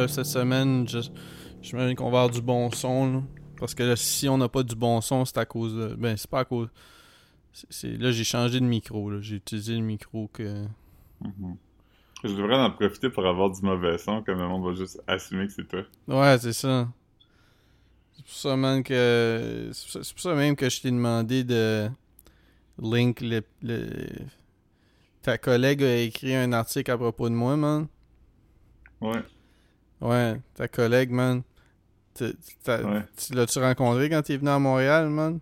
là, cette semaine, je, j'imagine qu'on va avoir du bon son, là. Parce que là, si on n'a pas du bon son, c'est à cause de. Ben, c'est pas à cause. Là, j'ai changé de micro. J'ai utilisé le micro que. Mhm. Je devrais en profiter pour avoir du mauvais son, comme le monde va juste assumer que c'est toi. Ouais, c'est ça. C'est pour ça, man, que. C'est pour ça, c'est pour ça même que je t'ai demandé de. Link le, le- Ta collègue a écrit un article à propos de moi, man. Ouais. Ouais, ta collègue, man. Ouais. Tu l'as-tu rencontré quand t'es venu à Montréal, man?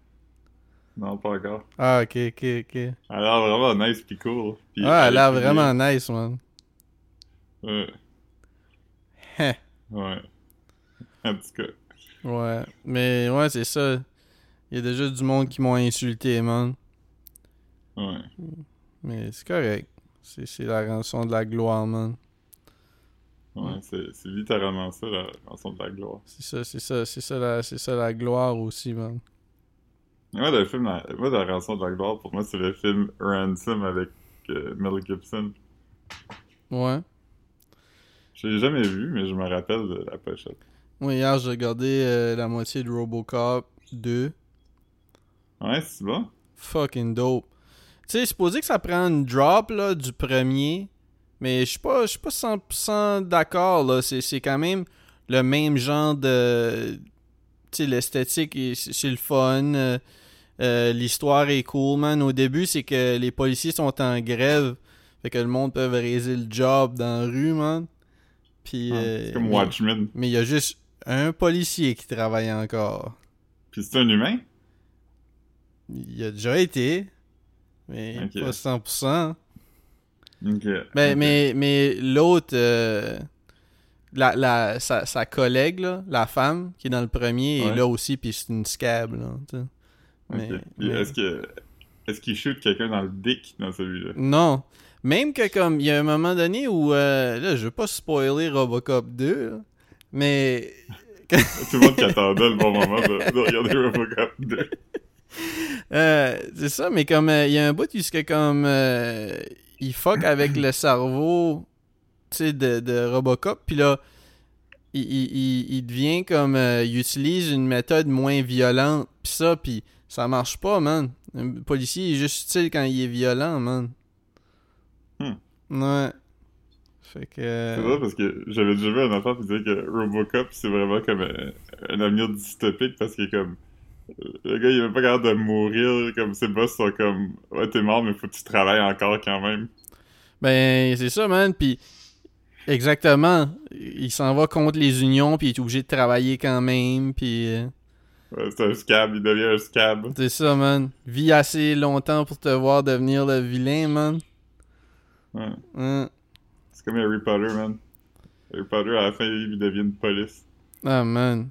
Non, pas encore. Ah, ok, ok, ok. Elle a l'air vraiment nice pis cool. Pis Ouais, elle a l'air vraiment nice, man. Ouais. Heh. Ouais. En tout cas. Ouais, mais ouais, c'est ça. Il y a déjà du monde qui m'ont insulté, man. Ouais. Mais c'est correct. C'est la rançon de la gloire, man. Ouais, c'est littéralement ça, la rançon de la gloire. C'est ça, c'est ça, c'est ça, la, c'est ça la gloire aussi, man. Moi, le film, la, moi, la rançon de la gloire, pour moi, c'est le film Ransom avec euh, Mel Gibson. Ouais. Je l'ai jamais vu, mais je me rappelle de la pochette. Moi, hier, j'ai regardé euh, la moitié de Robocop 2. Ouais, c'est bon? Fucking dope. Tu sais, supposé que ça prend une drop, là, du premier. Mais je suis pas, je suis pas 100% d'accord, là. C'est c'est quand même le même genre de... Tu sais, l'esthétique, est- c'est le fun. euh, euh, L'histoire est cool, man. Au début, c'est que les policiers sont en grève. Fait que le monde peut raiser le job dans la rue, man. Puis... Ah, euh, c'est comme mais- Watchmen. Mais il y a juste un policier qui travaille encore. Puis c'est un humain? Il a déjà été. Mais Ok. pas 100%. Ok. Mais, mais l'autre, euh, la, la, sa, sa collègue, là, la femme qui est dans le premier, est là aussi, puis c'est une scab. Là, mais- mais- Est-ce que est-ce qu'il shoot quelqu'un dans le dick dans celui-là? Non. Même que comme il y a un moment donné où euh, là je veux pas spoiler Robocop 2 là, mais Tout le monde qui attendait le bon moment de, de regarder Robocop 2. Euh, c'est ça, mais comme euh, il y a un bout où que comme il fuck avec le cerveau, de, de Robocop, puis là, il, il, il- devient comme, euh, il utilise une méthode moins violente, puis ça, puis ça marche pas, man. Un policier est juste utile quand il est violent, man. Hmm. Ouais. Fait que... C'est drôle parce que j'avais déjà vu un enfant qui disait que Robocop c'est vraiment comme un, un avenir dystopique parce que comme le gars il est même pas capable de mourir comme ses boss sont comme ouais t'es mort mais faut que tu travailles encore quand même. Ben, c'est ça, man. Puis, exactement. Il s'en va contre les unions, puis il est obligé de travailler quand même. Puis, euh, Ouais, c'est un scab, il devient un scab. c'est ça, man. Vis assez longtemps pour te voir devenir le vilain, man. Ouais. Hein. C'est comme Harry Potter man. Harry Potter à la fin il devient une police. Ah, man.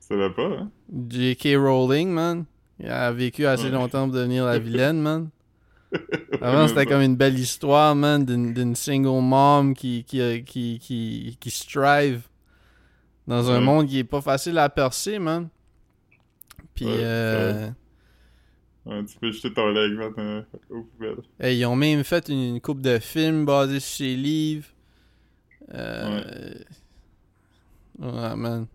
Ça va pas hein? J.K. Rowling, man. Il a vécu assez Ouais. longtemps pour devenir la vilaine, man. Avant, c'était comme une belle histoire, man, d'une single mom qui, qui, euh, qui, qui, qui strive dans un Ouais. monde qui est pas facile à percer, man. Puis, Ouais, euh, Ouais, tu peux jeter ton leg man aux poubelles. hey, ils ont même fait une, une coupe de films basés sur ses livres. Euh, ouais, man.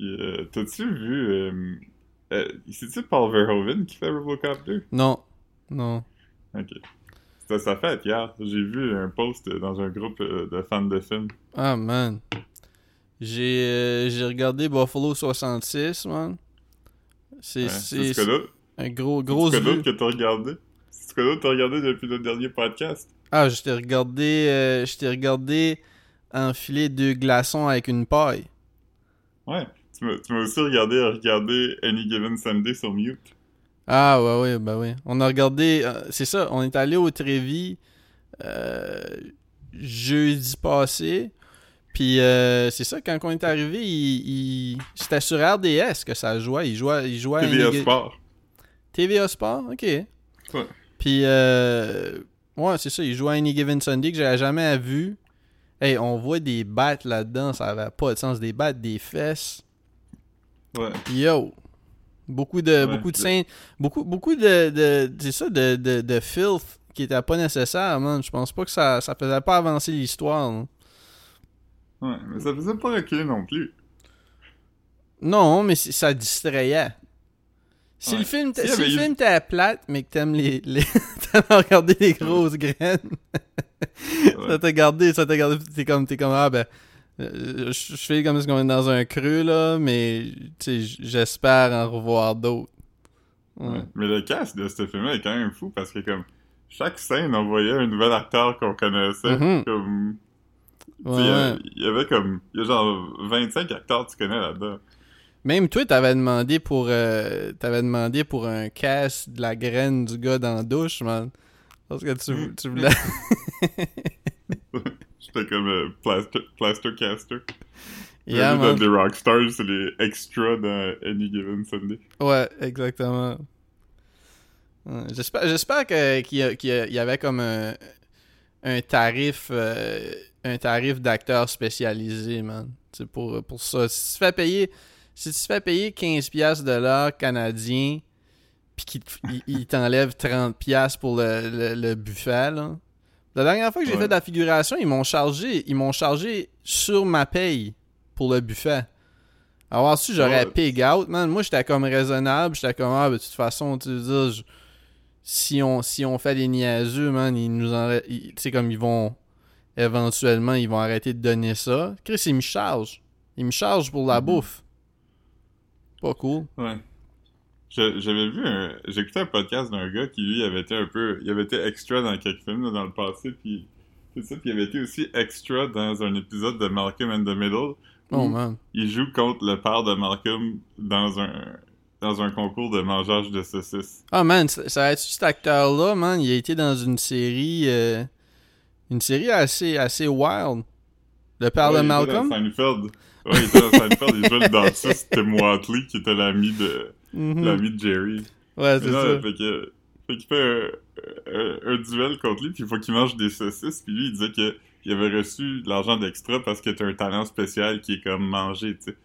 Euh, T'as-tu vu euh, euh, c'est-tu Paul Verhoeven qui fait Robocop 2? Non, non. Ok. C'était sa fête hier. J'ai vu un post dans un groupe de fans de films. Ah, man. J'ai j'ai regardé Buffalo 66, man. C'est Ouais. c'est- C'est ce que un gros, c'est grosse ce que que t'as regardé? C'est ce que d'autre t'as regardé depuis le dernier podcast? Ah, je t'ai regardé, je t'ai regardé enfiler deux glaçons avec une paille. Ouais. Tu m'as aussi regardé regarder Any Given Sunday sur mute. Ah, ouais, ouais, bah ouais. On a regardé, euh, c'est ça, on est allé au Trévis euh, jeudi passé. Puis euh, c'est ça, quand on est arrivé, il, il- c'était sur RDS que ça jouait. Il jouait, il jouait à TVA Any- Sport. TVA Sport, ok. Ouais. Puis, euh, ouais, c'est ça, il joue à Any Given Sunday que j'avais jamais vu. Hey, on voit des battes là-dedans, ça avait pas de sens. Des battes, des fesses. Ouais. Yo! Beaucoup de, Ouais. beaucoup de scènes, beaucoup, beaucoup de, de c'est ça, de, de, de filth qui était pas nécessaire, man. Je pense pas que ça, ça faisait pas avancer l'histoire. là. Ouais, mais ça faisait pas reculer non plus. Non, mais ça distrayait. Si Ouais. le film y si eu- plate, mais que t'aimes les, les... t'aimes regarder les grosses graines, ça t'a gardé, ça t'a gardé, t'es comme, t'es comme, ah ben, je je fais comme si on est dans un creux là, mais j'espère en revoir d'autres. Ouais. Ouais. Mais le cast de ce film-là est quand même fou parce que comme chaque scène on voyait un nouvel acteur qu'on connaissait. Mhm. Comme Ouais, il y avait- comme il y a genre 25 acteurs que tu connais là-dedans. Même toi, t'avais demandé pour, euh, t'avais demandé pour un cast de la graine du gars dans la douche, man. Parce que tu, Mm. tu voulais. J'étais comme euh, plaster, plaster caster. Yeah, man. de- des Rockstars, c'est les extras dans Any Given Sunday. Ouais, exactement. J'espère, j'espère que, qu'il y, a- qu'il avait comme un, un tarif, euh, un tarif d'acteur spécialisé, man. C'est pour, pour ça. Si tu fais payer, si tu fais payer 15 pièces de l'heure canadien, puis qu'il te- il, il t'enlève 30 pièces pour le, le, le buffet, là. La dernière fois que j'ai Ouais. fait de la figuration, ils m'ont chargé, ils m'ont chargé sur ma paye pour le buffet. Avoir su, j'aurais Ouais. pig out, man. Moi, j'étais comme raisonnable. J'étais comme, ah, ben, de toute façon, tu veux dire, si, on, si on fait des niaiseux, man, ils nous en. Tu sais, comme ils vont. Éventuellement, ils vont arrêter de donner ça. Chris, ils me chargent. Ils me chargent pour la Mhm. bouffe. Pas cool. Ouais. J'avais vu un... J'ai écouté un podcast d'un gars qui, lui, avait été un peu... Il avait été extra dans quelques films, là, dans le passé, puis... C'est ça, puis il avait été aussi extra dans un épisode de Malcolm in the Middle. Oh, man. Il joue contre le père de Malcolm dans un... Dans un concours de mangeage de saucisses. Ah, man, ça, ça va-tu cet acteur-là, man? Il a été dans une série. euh, une série assez, assez wild. Le père Ouais, de il était Malcolm? Dans Seinfeld. Ouais, il était dans Seinfeld. il jouait le dentiste Tim Watley, qui était l'ami de... Mhm. l'ami de Jerry. Ouais, c'est ça. Fait que, fait qu'il fait un, un- un duel contre lui, puis il faut qu'il mange des saucisses, puis lui, il disait que il avait reçu de l'argent d'extra parce qu'il a un talent spécial qui est comme manger, tu sais.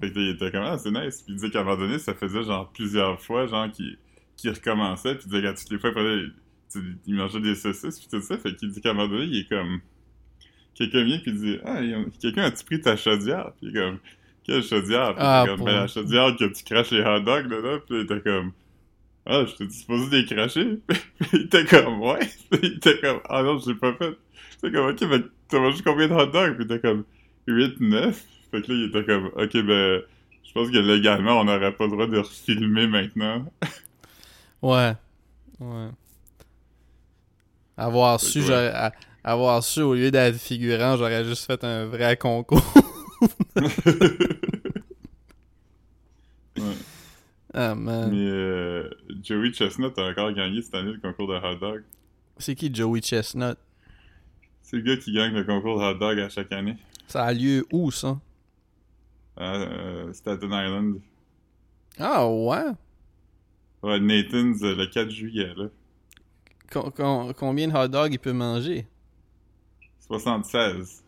Fait que il était comme, ah, c'est nice. Puis il disait qu'à un moment donné, ça faisait genre plusieurs fois, genre, qu'il recommençait, puis il disait qu'à toutes les fois, il, mangeait des saucisses, puis tout ça. Fait qu'il dit qu'à un moment donné, il est comme... Quelqu'un vient, puis il dit, ah, quelqu'un a-tu pris ta chaudière? Puis il est comme, quelle chaudière? Ah, comme, pour- ben, la chaudière que tu craches les hot dogs dedans, puis il était comme... Ah, je t'ai supposé les cracher? il était comme, ouais. il était comme, ah non, je l'ai pas fait. C'était comme, ok, mais t'as mangé combien de hot dogs? Puis il était comme, 8, 9. Fait que là, il était comme, ok, ben, je pense que légalement, on n'aurait pas le droit de refilmer maintenant. Ouais. Ouais. Avoir su, Ouais. j'aurais- avoir su, au lieu d'être figurant, j'aurais juste fait un vrai concours. Ouais. ah, man. Mais euh, Joey Chestnut a encore gagné cette année le concours de hot dog. C'est qui Joey Chestnut? C'est le gars qui gagne le concours de hot dog à chaque année. Ça a lieu où, ça? À euh, Staten Island. Ah, ouais? Ouais, Nathan's euh, le 4 juillet, là. Combien de hot dogs il peut manger? 76.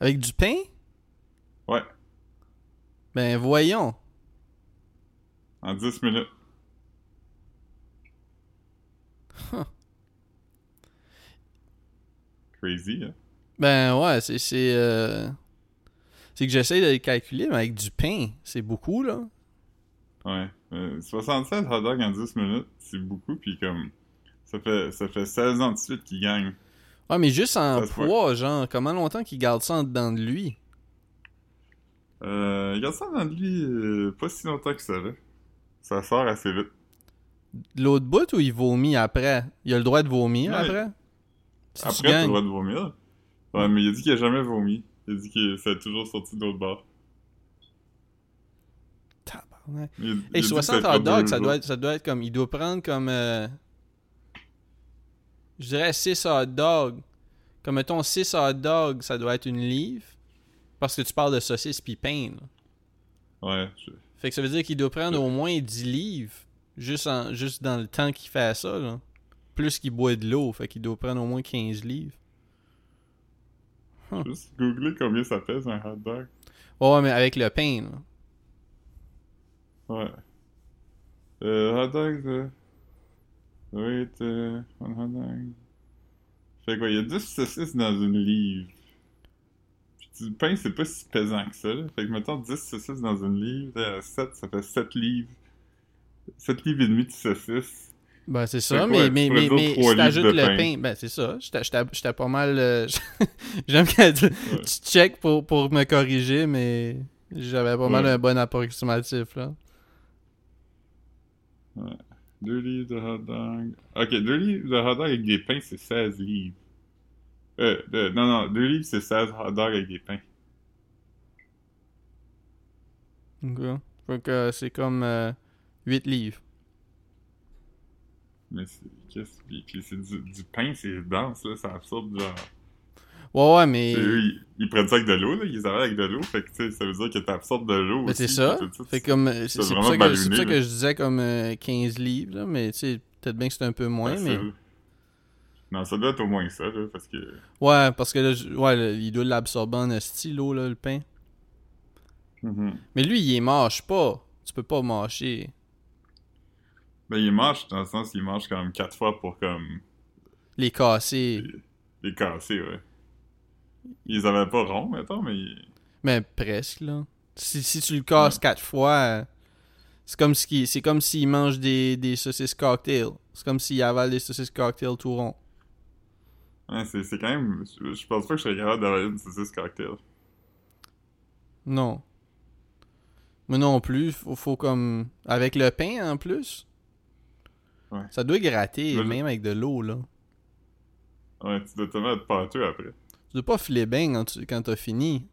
Avec du pain? Ouais, Ben, voyons. en 10 minutes. Huh. Crazy, hein? Ben, ouais, c'est... C'est euh, que j'essaie de le calculer, mais avec du pain, c'est beaucoup, là. Ouais. Euh, 76 hot dogs en 10 minutes, c'est beaucoup, puis comme... Ça fait, ça fait 16 ans de suite qu'il gagne. Ouais, mais juste en poids, genre, comment longtemps qu'il garde ça en dedans de lui? Euh, il garde ça dans lui euh, pas si longtemps que ça, là. Ça sort assez vite. L'autre bout ou il vomit après? Il a le droit de vomir Ouais. après? Si tu Après, t'as le droit de vomir. Ouais, mais il a dit qu'il a jamais vomi. Il a dit que ça a toujours sorti de l'autre bord. Tabarnak. Il a- il a que 60 ça hot dogs, ça doit, être, ça doit être comme. Il doit prendre comme. euh, je dirais 6 hot dogs. Comme mettons 6 hot dogs, ça doit être une livre. Parce que tu parles de saucisse pis pain. là. Ouais, je- Fait que ça veut dire qu'il doit prendre au moins 10 livres. Juste, en, juste dans le temps qu'il fait ça. Là. Plus qu'il boit de l'eau. Fait qu'il doit prendre au moins 15 livres. juste googler combien ça pèse un hot dog. Ouais, mais avec le pain. là. Ouais. Euh, hot dogs, euh... Wait, euh... un hot dog. Fait quoi, il y a 10 saucisses dans une livre. Du pain, c'est pas si pesant que ça. là. Fait que, mettons, 10 saucisses dans une livre, euh, 7, ça fait 7 livres. 7 livres et demi de saucisses. Ben, c'est ça, mais, ouais, mais, mais, livres de le pain. pain, ben, c'est ça. J'étais- pas mal. euh, J'aime quand tu, tu check pour, pour me corriger, mais j'avais pas mal Ouais. un bon approximatif, là. 2 livres de hot dog. Ok, 2 livres de hot dog avec des pains, c'est 16 livres. Euh, de- non, non, 2 livres, c'est 16 hot dogs avec des pains. Ok. Fait que euh, c'est comme 8 livres. Mais c'est. Qu'est-ce Puis, puis c'est du, du pain, c'est dense, là, c'est absurde, genre. Ouais, ouais, mais. Eux, ils, ils prennent ça avec de l'eau, là, ils avalent avec de l'eau, fait que, ça veut dire que t'absorbes de l'eau Ben, aussi. c'est ça. Fait comme. euh, C'est pour vraiment ça que, ça que je disais comme euh, 15 livres, là, mais tu sais, peut-être bien que c'est un peu moins, mais. Non, ça doit être au moins ça, là, parce que. Ouais, parce que là, ouais, là, il doit l'absorber en stylo, là, le pain. Mhm. Mais lui, il mâche pas. Tu peux pas mâcher. Ben, ils mangent, dans le sens qu'ils mangent comme 4 fois pour, comme, Les casser. les casser, ouais. Ils avaient pas rond, mettons, mais. Mais presque, là. Si, si tu le casses quatre fois, c'est comme si c'est comme s'il mange des, des saucisses cocktail. C'est comme s'il avale des saucisses cocktail tout rond. Ouais, c'est c'est quand même. Je, je pense pas que je serais capable d'avaler une saucisse cocktail. Non. Mais non plus, faut, faut comme. Avec le pain en plus. Ouais. Ça doit gratter, je- même avec de l'eau, là. Ouais, tu dois tellement être pâteux après. Tu dois pas filer bien quand, tu- quand t'as fini.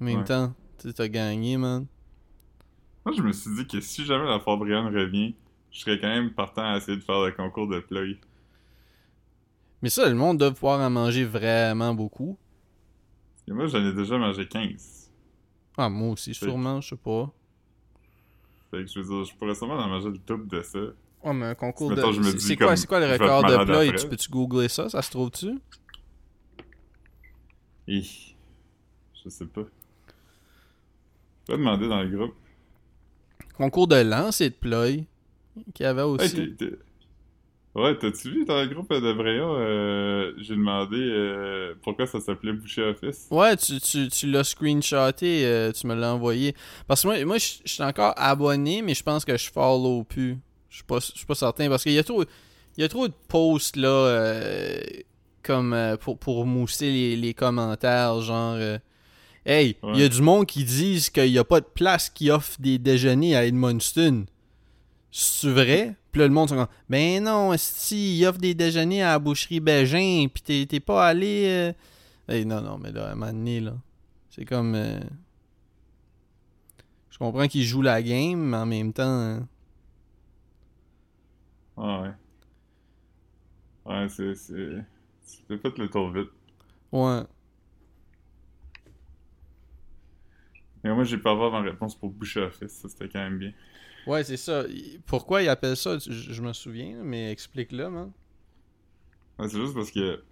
En même Ouais. temps, tu t'as gagné, man. Moi, je me suis dit que si jamais la Fort Brienne revient, je serais quand même partant à essayer de faire le concours de pleuil. Mais ça, le monde doit pouvoir en manger vraiment beaucoup. Et moi, j'en ai déjà mangé 15. Ah, moi aussi, Fait- sûrement, je sais pas. Fait que je veux dire, je pourrais sûrement en manger le double de ça. Ouais, mais un concours Mettons, de. c'est- quoi, quoi le record de plat? Tu peux-tu googler ça? Ça se trouve-tu? Et... Je sais pas. Je vais demander dans le groupe. Concours de lance et de plat. Qu'il y avait aussi. Ouais, t'as-tu vu dans le groupe de Bréa, euh, j'ai demandé euh, pourquoi ça s'appelait Boucher Office? Ouais, tu, tu, tu l'as screenshoté, euh, tu me l'as envoyé. Parce que moi, moi je suis encore abonné, mais je pense que je follow plus. Je suis pas, pas certain. Parce qu'il y a trop, il y a trop de posts là, comme euh, pour, pour mousser les, les commentaires, genre. hey, il y a du monde qui disent qu'il n'y a pas de place qui offre des déjeuners à Edmundston. C'est vrai? Puis là, le monde sont comme, ben non, si, il offre des déjeuners à la boucherie Bégin, pis t'es t'es pas allé. euh, Hey, non, non, mais là, à un moment donné, là, c'est comme... euh, Je comprends qu'il joue la game, mais en même temps... hein, Ah ouais. Ouais, c'est. c'est... Fait le tour vite. Ouais. Mais moi, j'ai pas avoir ma réponse pour Boucher Office, ça c'était quand même bien. Ouais, c'est ça. Pourquoi ils appellent ça, je, je me souviens, mais explique-le, man. Ouais, c'est juste parce que.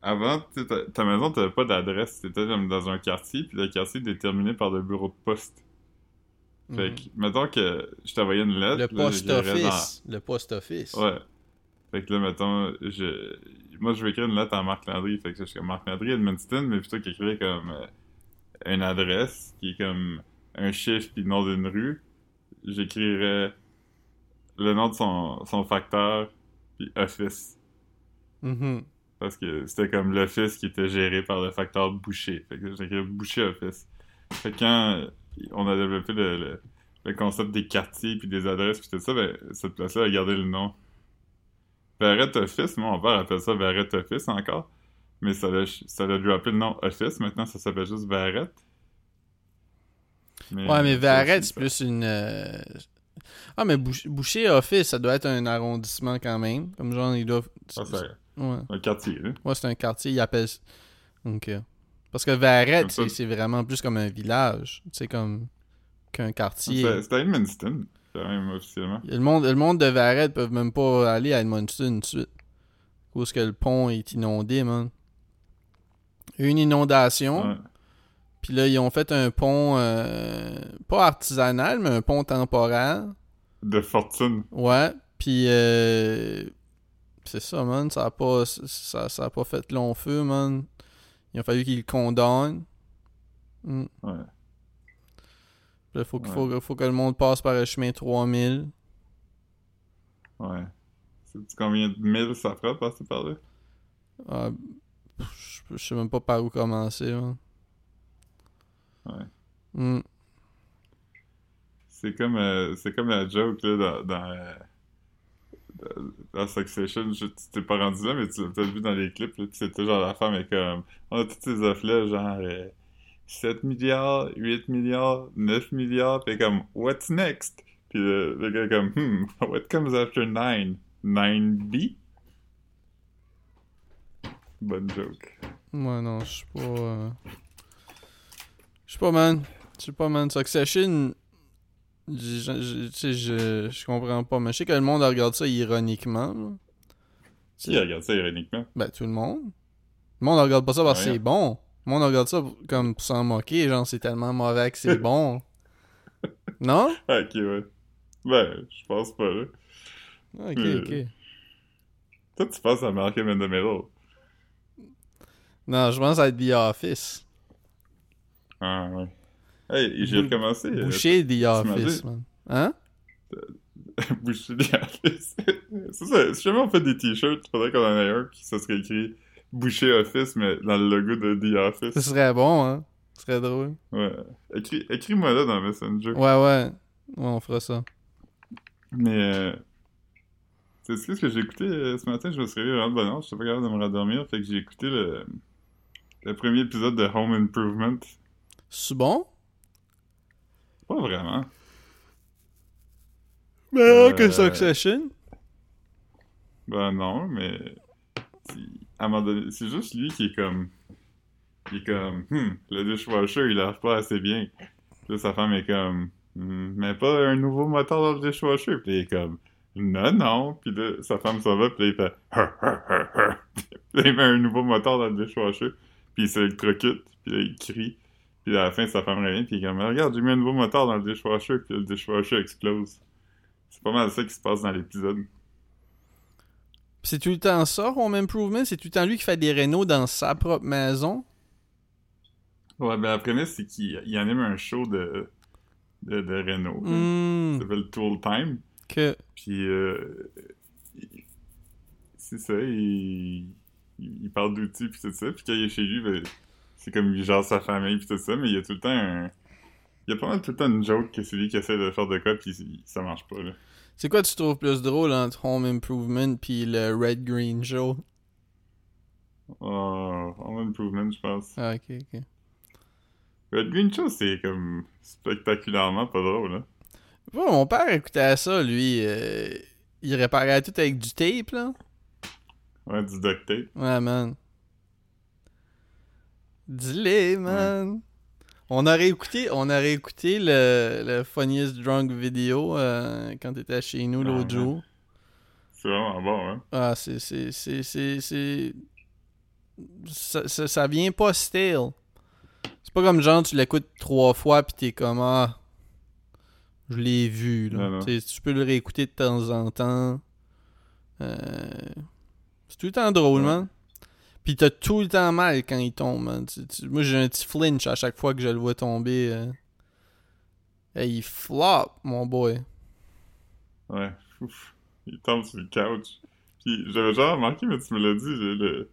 Avant, ta, ta maison, t'avais pas d'adresse. T'étais comme dans un quartier, puis le quartier est déterminé par le bureau de poste. Fait Mhm. que, mettons que je t'envoyais une lettre. Le là, post dans- office. Le post office. Ouais. Fait que là, mettons, je... moi, je vais écrire une lettre à Marc Landry. Fait que je suis comme Marc Landry Edmundston, mais plutôt qu'écrire comme euh, une adresse qui est comme un chiffre puis le nom d'une rue, j'écrirais le nom de son, son facteur puis office. Mhm. Parce que c'était comme l'office qui était géré par le facteur Boucher. Fait que j'écrivais Boucher Office. Fait que quand on a développé le, le, le concept des quartiers puis des adresses puis tout ça, ben, cette place-là a gardé le nom. Barrett Office, moi, mon père appelle ça Barrett Office encore. Mais ça l'a, ça l'a droppé le nom Office. Maintenant, ça s'appelle juste Barrett. Ouais, mais ça Varette, c'est plus une... euh, Ah, mais Bouch- Boucher Office, ça doit être un arrondissement quand même. Comme genre, ils doivent... c'est Ouais. un quartier, là. Ouais, c'est un quartier, ils appellent. Ok. Parce que Varette, c'est c'est vraiment plus comme un village. C'est comme qu'un quartier. C'était, c'était à Edmundston, quand même, officiellement. Le monde, le monde de Varette peuvent même pas aller à Edmundston tout de suite. Cause que le pont est inondé, man. Une inondation. Ouais. Puis là, ils ont fait un pont, euh, pas artisanal, mais un pont temporaire. De fortune. Ouais. Puis, euh, c'est ça, man. Ça a pas, ça, ça a pas fait long feu, man. Il a fallu qu'ils le condamnent. Mm. Ouais. Là, faut, Ouais. faut, faut que le monde passe par le chemin 3000. Ouais. Sais-tu combien de milles ça fera passer par là? Ah, je sais même pas par où commencer. man. Ouais. Mm. C'est comme, euh, c'est comme la joke là, dans, dans, euh, dans- Succession. Je, tu t'es pas rendu là, mais tu l'as peut-être vu dans les clips. Là, puis c'était genre la femme est comme. On a toutes ces offres-là, genre euh, 7 milliards, 8 milliards, 9 milliards. Est comme, What's next? Puis le, le gars est comme, Hmm, what comes after 9? 9B? Bonne joke. Ouais, non, je suis pas. Je sais pas, man. Je sais pas, man. Succession. Tu sais, je, je comprends pas. Mais je sais que le monde regarde ça ironiquement. là. Qui regarde ça ironiquement? Ben, tout le monde. Le monde regarde pas ça parce que Ouais. c'est bon. Le monde regarde ça comme pour s'en moquer. Genre, c'est tellement mauvais que c'est bon. Non? Ok, ouais. Ben, je pense pas, là. Ok, Euh. ok. Toi, tu penses à Malcolm in the Middle. Non, je pense à The Office. Ah, ouais. Hey, j'ai recommencé. euh, Boucher The Office, man. Hein? Boucher The Office. c'est ça, si jamais on fait des t-shirts, il faudrait qu'on en ait un qui ça serait écrit Boucher Office, mais dans le logo de The Ce Office. serait bon, hein? Ce serait drôle. Ouais. Écris, écris-moi là dans Messenger. Ouais, ouais. Ouais, on fera ça. Mais, euh, tu sais ce que j'ai écouté euh, ce matin? Je me suis réveillé vraiment de bonne heure, je pas capable de me rendormir, fait que j'ai écouté le, le premier épisode de Home Improvement. C'est bon? Pas vraiment. Meilleur que Euh, Succession? Ben non, mais c'est- à un moment donné, c'est juste lui qui est comme, il est comme, hmm, le dishwasher il lave pas assez bien. Puis là, sa femme est comme, Hmm, mais pas un nouveau moteur dans le dishwasher. Puis il est comme, non, non. Puis là, sa femme s'en va, puis là, il fait, har. Puis là, il met un nouveau moteur dans le dishwasher. Puis il s'électrocute, puis là, il crie. Puis à la fin, sa femme revient, puis il est comme, regarde, j'ai mis un nouveau moteur dans le dishwasher, puis le dishwasher explose. C'est pas mal ça qui se passe dans l'épisode. C'est tout le temps ça, Home Improvement? C'est tout le temps lui qui fait des rénaux dans sa propre maison? Ouais, ben la prémisse, c'est qu'il il anime un show de, de, de. Hmm. Ça s'appelle Tool Time. Que... Puis, euh, c'est ça, il, il il parle d'outils puis tout ça. Puis quand il est chez lui, ben, c'est comme il gère sa famille puis tout ça, mais il y a tout le temps un... Il y a pas mal tout le temps une joke que c'est lui qui essaie de faire de quoi puis ça marche pas, là. C'est quoi tu trouves plus drôle entre Home Improvement puis le Red Green Show? Oh, Home Improvement, je pense. Ah, ok, ok. Red Green Show, c'est comme spectaculairement pas drôle, hein. Ouais, mon père écoutait ça, lui. euh, il réparait tout avec du tape, là. Ouais, du duct tape. Ouais, man. Dis-les, man. On aurait écouté, on aurait écouté le, le Funniest Drunk Video euh, quand t'étais chez nous l'autre Ah, ouais. jour. C'est vraiment bon, hein? Ah, c'est. C'est. C'est. C'est. c'est- Ça, ça, ça vient pas stale. C'est pas comme genre tu l'écoutes trois fois pis t'es comme Ah. Je l'ai vu, là. Non, non. Tu peux le réécouter de temps en temps. Euh, C'est tout le temps drôle, Ouais. man. Pis t'as tout le temps mal quand il tombe, man. Tu- tu- Moi, j'ai un petit flinch à chaque fois que je le vois tomber. euh. Hey, il flop, mon boy. Ouais. Ouf. Il tombe sur le couch. Puis j'avais genre remarqué, mais tu me l'as dit, le,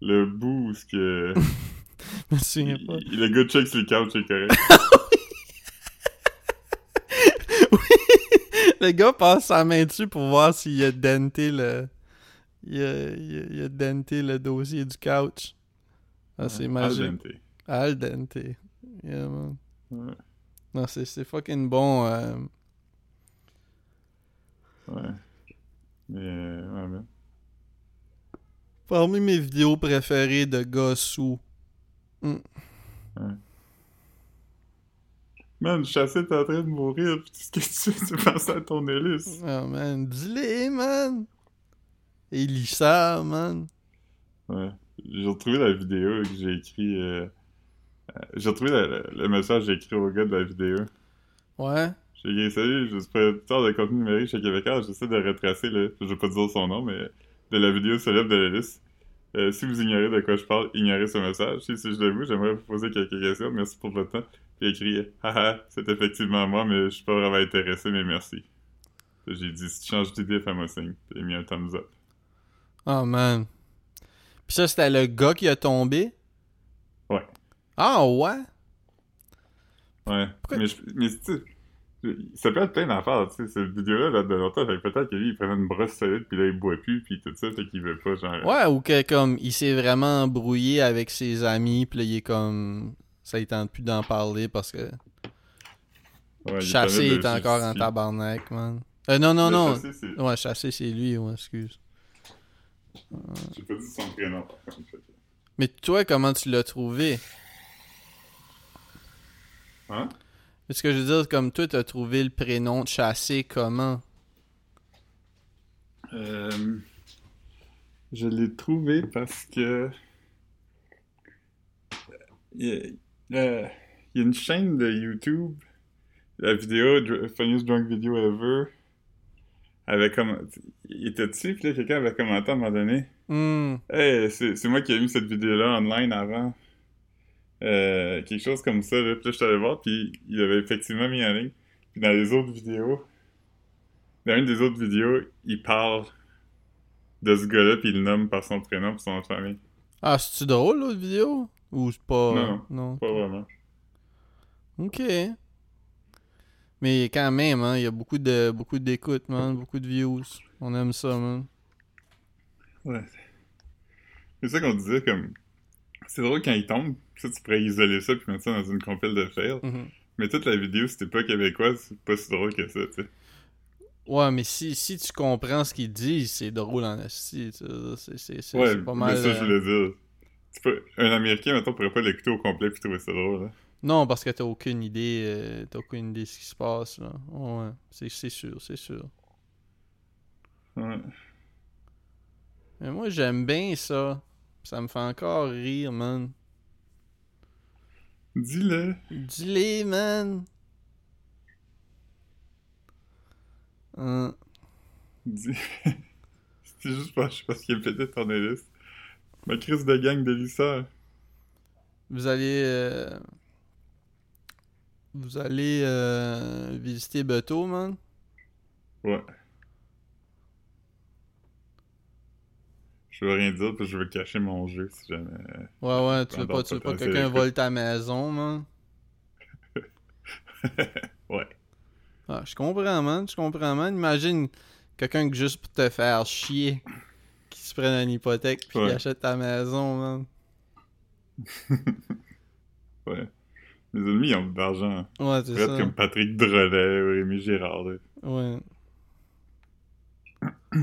le, bout où ce que... Je me souviens il- pas. il- le gars check sur le couch est correct. Le gars passe sa main dessus pour voir s'il a denté le. Il a, il a- il a denté le dossier du couch. Ah, c'est Al magique. dente. Al dente. Yeah, man. Ouais. Non, c'est c'est fucking bon. euh. Ouais. Mais, euh, ouais, mais... Parmi mes vidéos préférées de gars sous. Man, Chassé t'es en train de mourir, pis tout ce que tu c'est penser à ton hélice. Oh man, dis-les, man. Elissa, man. Ouais. J'ai retrouvé la vidéo que j'ai écrit... euh, euh, J'ai retrouvé la- la- le message que j'ai écrit au gars de la vidéo. Ouais. J'ai écrit Salut, je suis producteur de contenu numérique chez Québécois. J'essaie de retracer, là, je vais pas dire son nom, mais de la vidéo célèbre de l'hélice. Euh, si vous ignorez de quoi je parle, ignorez ce message. Si c'est de vous, j'aimerais vous poser quelques questions. Merci pour votre temps. Puis écrit Haha, c'est effectivement moi, mais je suis pas vraiment intéressé, mais merci. J'ai dit si tu changes d'idée, fais-moi signe. Puis il a mis un thumbs up. Oh man. Puis ça, c'était le gars qui a tombé? Ouais. Ah ouais? Ouais. Pourquoi- Mais, je- mais tu sais, ça peut être plein d'affaires, tu sais. Cette vidéo-là date de longtemps. Fait peut-être que lui, il prenait une brosse solide, puis là, il boit plus, puis tout ça, fait qu'il veut pas, genre. Ouais, ou que comme il s'est vraiment embrouillé avec ses amis, puis là, il est comme. Ça, il tente plus d'en parler parce que Ouais, Chassé de est encore en tabarnak, man. Euh, non, non, Le non. Chassé, c'est- Ouais, Chassé, c'est lui, ouais, excuse. J'ai pas dit son prénom, par contre. Mais toi, comment tu l'as trouvé? Hein? Ce que je veux dire, comme toi, t'as trouvé le prénom de Chassé comment? Euh, je l'ai trouvé parce que il y, a, euh, il y a une chaîne de YouTube, la vidéo Funniest Drunk Video Ever, avait comme il était dessus, puis là quelqu'un avait commenté à un moment donné. Hmm. Hey, c'est c'est moi qui ai mis cette vidéo-là online avant. Euh, quelque chose comme ça, là. Puis là, je suis allé voir, puis il avait effectivement mis en ligne. Puis dans les autres vidéos, dans une des autres vidéos, il parle de ce gars-là, puis il le nomme par son prénom et son famille. Ah, c'est-tu drôle, l'autre vidéo? Ou c'est pas. Non, non. Pas vraiment. Ok. Mais quand même, hein, il y a beaucoup de beaucoup d'écoutes, man, beaucoup de views. On aime ça, man. Ouais. C'est ça qu'on disait, comme... C'est drôle quand il tombe, ça, tu pourrais isoler ça puis mettre ça dans une compile de fails. Mhm. Mais toute la vidéo, si t'es pas québécois, c'est pas si drôle que ça, tu sais. Ouais, mais si, si tu comprends ce qu'ils disent, c'est drôle en esti. tu sais, C'est Ouais, pas mal. mais ça, euh, je voulais dire. Tu peux... Un Américain, maintenant, pourrait pas l'écouter au complet puis trouver ça drôle, hein. Non, parce que t'as aucune idée. euh, t'as aucune idée de ce qui se passe, là. Ouais, c'est c'est sûr, c'est sûr. Ouais. Mais moi, j'aime bien ça. Ça me fait encore rire, man. Dis-le. Dis-les, man. Hein. Dis. C'était juste parce, parce qu'il a pété ton hélice. Ma crise de gang de lisseurs. Vous allez. euh, Vous allez euh, visiter Beto, man? Ouais. Je veux rien dire parce que je veux cacher mon jeu si jamais. Ouais, ouais, tu veux pas, tu veux pas que quelqu'un vole ta maison, man? Ouais. Ah, je comprends, man. Je comprends, man. Imagine quelqu'un que juste pour te faire chier, qui se prenne une hypothèque puis qui achète ta maison, man. Ouais. Mes ennemis ils ont de l'argent. Ouais, c'est Peut-être ça. comme Patrick Drolet ou Rémi Girard. là. Ouais.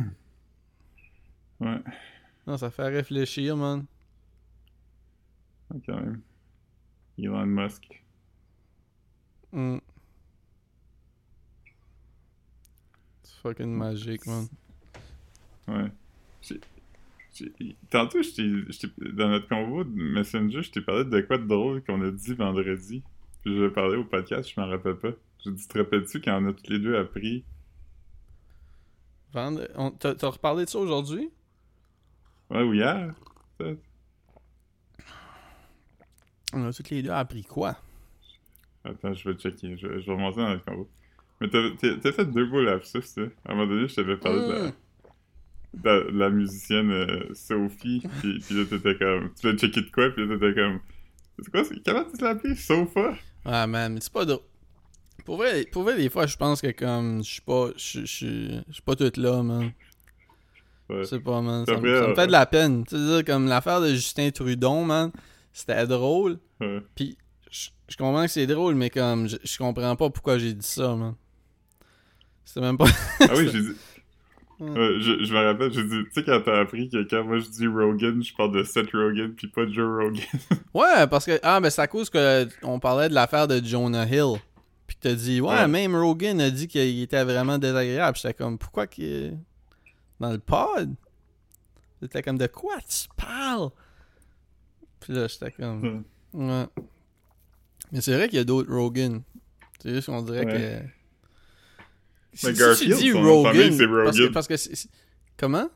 Ouais. Non, ça fait réfléchir, man. Ouais, quand même. Elon Musk. Mm. C'est fucking magique, man. Ouais. Tantôt, je je dans notre convo de Messenger, je t'ai parlé de quoi de drôle qu'on a dit vendredi. Puis je vais parler au podcast, je m'en rappelle pas. J'ai dit, te rappelles-tu quand on a tous les deux appris? Vendre... on- T'as reparlé de ça aujourd'hui? Ouais, ou hier? On a tous les deux appris quoi? Attends, je vais checker. Je, je vais remonter dans notre convo. Mais t'as fait deux beaux lapsus, tu sais. À un moment donné, je t'avais parlé de la, de la- musicienne euh, Sophie. Puis, puis là, t'étais comme. Tu l'as checké de quoi? Puis là, t'étais comme. C'est quoi? Comment tu l'as appelé? Sofa? Ah, man, mais c'est pas drôle. Pour vrai, pour vrai, des fois, je pense que comme je suis pas. Je suis pas tout là, man. Ouais. Je sais pas, man. Ça, me- vrai, ça me ouais. fait de la peine. Tu sais, comme l'affaire de Justin Trudon, man. C'était drôle. Ouais. Puis je, je comprends que c'est drôle, mais comme je, je comprends pas pourquoi j'ai dit ça, man. C'était même pas. Ah oui, j'ai dit. Ouais, je, je me rappelle, j'ai dit, tu sais, quand t'as appris que quand moi je dis Rogan, je parle de Seth Rogan puis pas Joe Rogan. Ouais, parce que. Ah, mais c'est à cause que on parlait de l'affaire de Jonah Hill. Puis t'as dit, ouais, Ouais. même Rogan a dit qu'il était vraiment désagréable. J'étais comme, pourquoi qu'il. Dans le pod? J'étais comme, de quoi tu parles? Puis là, j'étais comme, ouais. Mais c'est vrai qu'il y a d'autres Rogan. C'est juste qu'on dirait Ouais. que. Mais Garfield, son nom de famille, c'est parce que, Rogan. parce que Comment?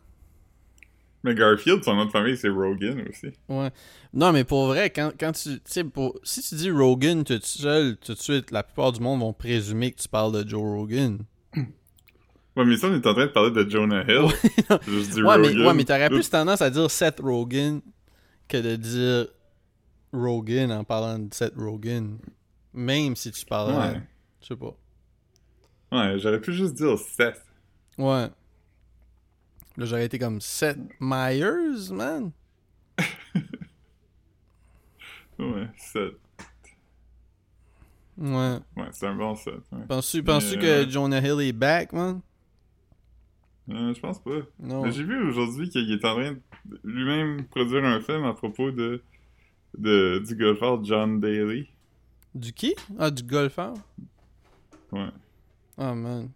Mais Garfield, son nom de famille, c'est Rogan aussi. Ouais. Non, mais pour vrai, quand, quand tu. Tu sais, pour- si tu dis Rogan tout seul, tout de suite, la plupart du monde vont présumer que tu parles de Joe Rogan. Ouais, mais ça, on est en train de parler de Jonah Hill. Juste Ouais, mais, Rogan. ouais, mais t'aurais plus tendance à dire Seth Rogen que de dire Rogan en parlant de Seth Rogen. Même si tu parles. Ouais. Je sais pas. Ouais, j'aurais pu juste dire Seth. Ouais. Là, j'aurais été comme Seth Myers, man. Ouais, Seth. Ouais. Ouais, c'est un bon Seth. Ouais. Penses-tu Mais, que euh, Jonah Hill est back, man? Euh, je pense pas. Non. J'ai vu aujourd'hui qu'il est en train de lui-même produire un film à propos de, de du golfeur John Daly. Du qui? Ah, du golfeur? Ouais. Ah, man.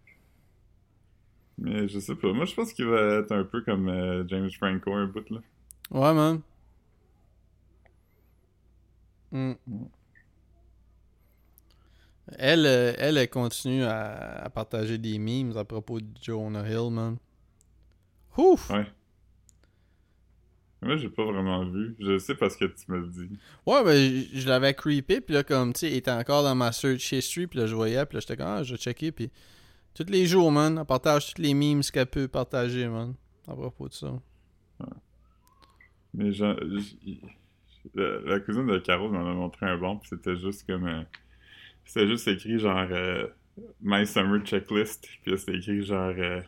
Mais je sais pas. Moi, je pense qu'il va être un peu comme euh, James Franco un bout, là. Ouais, man. Mm. Elle, euh, elle, elle continue à, à partager des memes à propos de Jonah Hill, man. Ouf! Ouais. Moi, j'ai pas vraiment vu. Je sais parce que tu me le dis. Ouais, ben, je, je l'avais creepé, puis là, comme, tu sais, il était encore dans ma search history, puis là, je voyais, puis là, j'étais comme, ah, je vais checker, puis tous les jours, man, elle partage tous les memes qu'elle peut partager, man, à propos de ça. Mais genre, la, la cousine de Caro m'en a montré un bon, puis c'était juste comme. euh, c'était juste écrit genre euh, My Summer Checklist, puis là c'était écrit genre. euh,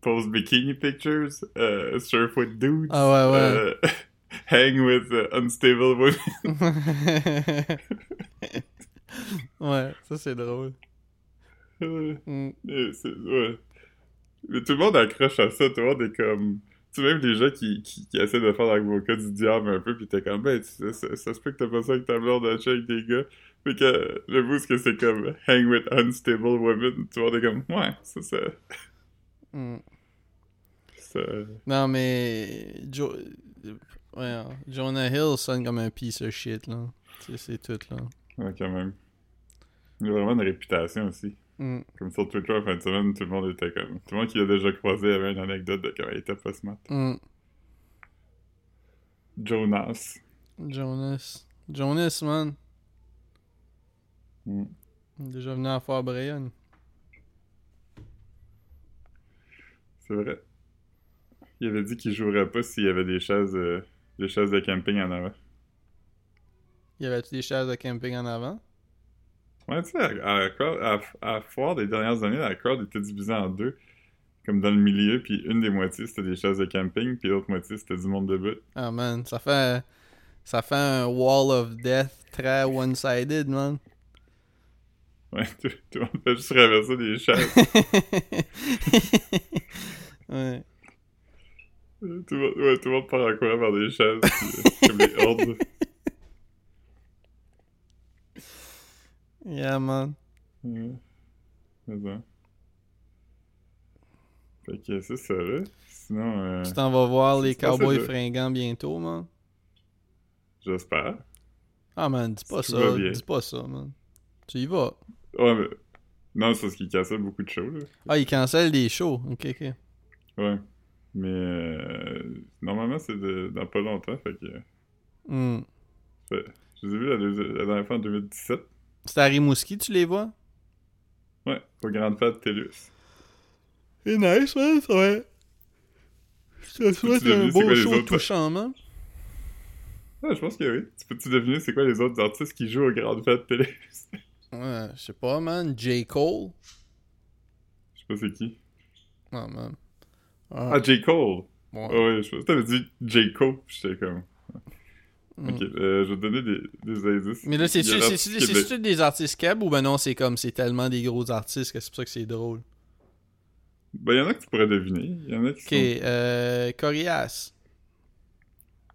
Post bikini pictures, euh, surf with dudes, Ah ouais, ouais. euh, hang with uh, unstable women. ouais, ça, c'est drôle. Mm. ouais. Mais tout le monde accroche à ça, tout le monde est comme. Tu sais, même les gens qui, qui, qui essaient de faire l'avocat du diable un peu, pis t'es comme, ben, sais, ça, ça se peut que t'as pas ça avec ta blonde à avec des gars. Fait que le bout, c'est que c'est comme hang with unstable women. Tu vois, t'es comme, ouais, ça, ça. Mm. Ça... Non, mais. Jo... ouais, hein, Jonah Hill sonne comme un piece of shit, là. C'est tout, là. Ouais, quand même. Il a vraiment une réputation aussi. Mm. Comme sur Twitter, en fin de semaine, tout le monde était comme. Tout le monde qui l'a déjà croisé avait une anecdote de comment il était pas smart. Mm. Jonas. Jonas. Jonas, man. Mm. Déjà venu à Fort Brian. C'est vrai. Il avait dit qu'il jouerait pas s'il y avait des chaises, euh, des chaises de camping en avant. Y avait-tu des chaises de camping en avant? Ouais, tu sais, à, à, à, Foire des dernières années, la crowd était divisée en deux. Comme dans le milieu, puis une des moitiés c'était des chaises de camping, puis l'autre moitié c'était du monde debout. Ah, man. Ça fait. Ça fait un wall of death très one-sided, man. Ouais, tout, tout le monde fait juste traverser des chaises. ouais. Tout, le monde, ouais, tout le monde part en courant vers des chaises, puis, euh, comme des hordes. Yeah, man. Ouais. Mais bon. Fait que c'est ça, là. Sinon, euh, Tu t'en vas voir les cowboys fringants bientôt, man. j'espère. Ah, man, dis pas ça. Dis pas ça, man. Tu y vas. Ouais, mais... Non, c'est parce qu'il cassait beaucoup de shows, là. Ah, ils cancellent des shows. Ok, ok. Ouais. Mais euh, normalement, c'est dans pas longtemps, fait que... Hmm. fait- je les ai vus la, dernière fois en 2017. C'est à Rimouski, tu les vois? Ouais, au Grande Fête de Télus. C'est nice, man, ça va. Je te souhaite un quoi beau show touchant, man. Ouais, je pense que oui. Tu peux-tu deviner c'est quoi les autres artistes qui jouent au Grande Fête de? Ouais, je sais pas, man. J. Cole? Je sais pas c'est qui. Ah, man. Ah, J. Cole! ouais. Ah ouais, je pense que t'avais dit J. Cole, j'étais comme... Mm. Ok, euh, je vais te donner des, des indices. Mais là, c'est Il y a c'est l'artiste c'est Québec- c'est des artistes keb ou ben non, c'est comme c'est tellement des gros artistes que c'est pour ça que c'est drôle? Ben, il y en a que tu pourrais deviner. Y en a qui Ok, euh, Corias.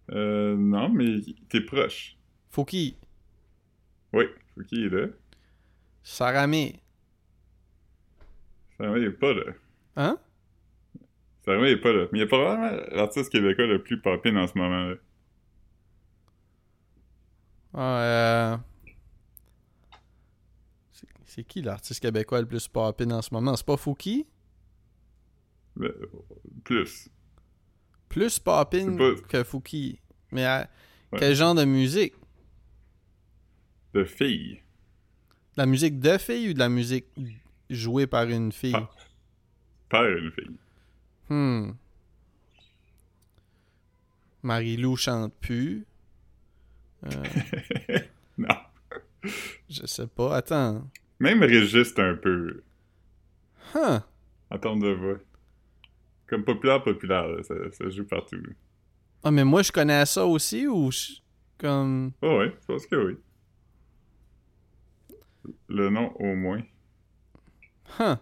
sont... Euh, non, mais t'es proche. Fouki. Oui, qu'il est là. Saramé. Il est pas là. Hein? Ça il est pas là. Mais il est probablement l'artiste québécois le plus popin en ce moment. Là. Ah, euh... c'est- qui l'artiste québécois le plus popin en ce moment? C'est pas Fouki? Ben, plus. Plus popping C'est pas- que Fouki. Mais euh, Ouais. quel genre de musique? De fille. De la musique de fille ou de la musique jouée par une fille? Père une fille. Hmm. Marie-Lou chante plus. Euh, non. je sais pas. Attends. Même Régis, un peu. Huh. En termes de voix. Comme populaire, populaire, là, ça, ça joue partout. là. Ah, mais moi, je connais ça aussi ou je- comme. Oh ouais, je pense que oui. Le nom au moins. Huh.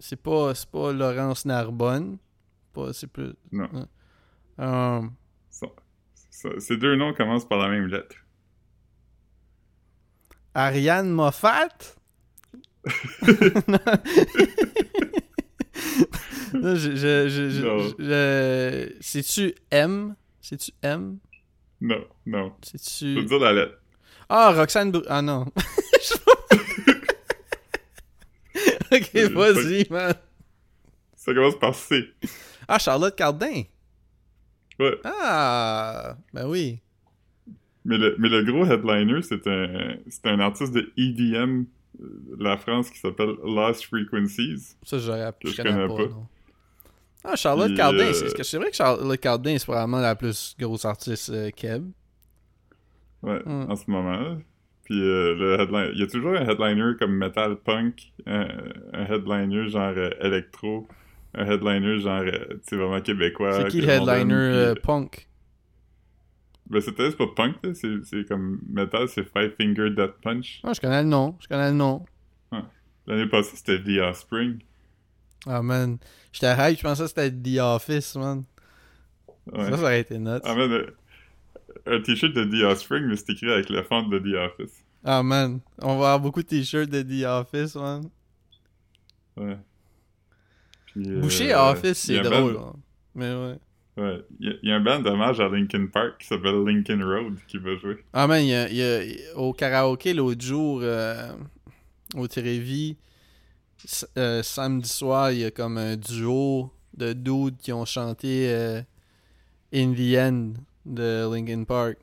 C'est pas, c'est pas Laurence Narbonne. C'est plus. Non. Euh, Ça- ça- ces deux noms commencent par la même lettre. Ariane Moffat? non, je, je, je, je- Non. je- C'est-tu M? C'est-tu M? Non, non. Je C'est-tu... peux te dire la lettre. Ah, Roxane Br- Ah non. ok, Je- vas-y, man. Ça commence par C. Ah, Charlotte Cardin. Ouais. Ah, ben oui. Mais le, mais le gros headliner, c'est un, c'est un artiste de EDM euh, de la France qui s'appelle Lost Frequencies. Ça, j'aurais Que je je connais pas. pas. non. Ah, Charlotte Puis, Cardin, euh, c'est c'est vrai que Charlotte Cardin, c'est probablement la plus grosse artiste euh, Keb. Ouais, Hmm. en ce moment. Puis euh, le headliner, il y a toujours un headliner comme metal punk, un, un headliner genre euh, électro, un headliner genre, euh, tu sais, vraiment québécois. C'est qui le aime, headliner puis, euh, euh, punk? Ben c'était c'est pas punk, c'est comme metal, c'est Five Finger Death Punch. Ah, je connais le nom. Je connais le nom. L'année passée, c'était The Offspring. Ah, man. J'étais hype, je pensais que c'était The Office, man. Ouais. Ça, ça aurait été nuts. Ah, man, euh, un t-shirt de The Offspring, mais c'est écrit avec la fente de The Office. Ah, man. On va avoir beaucoup de t-shirts de The Office, man. Ouais. Puis, euh, Boucher Office, c'est drôle. band- hein. Mais ouais. Ouais. Il y, a- il y a un band d'hommage à Linkin Park qui s'appelle Linkin Road qui va jouer. Ah, man, il y a, y a- au karaoké l'autre jour, euh, au Trévi, s- euh, samedi soir, il y a comme un duo de dudes qui ont chanté In the End de Linkin Park.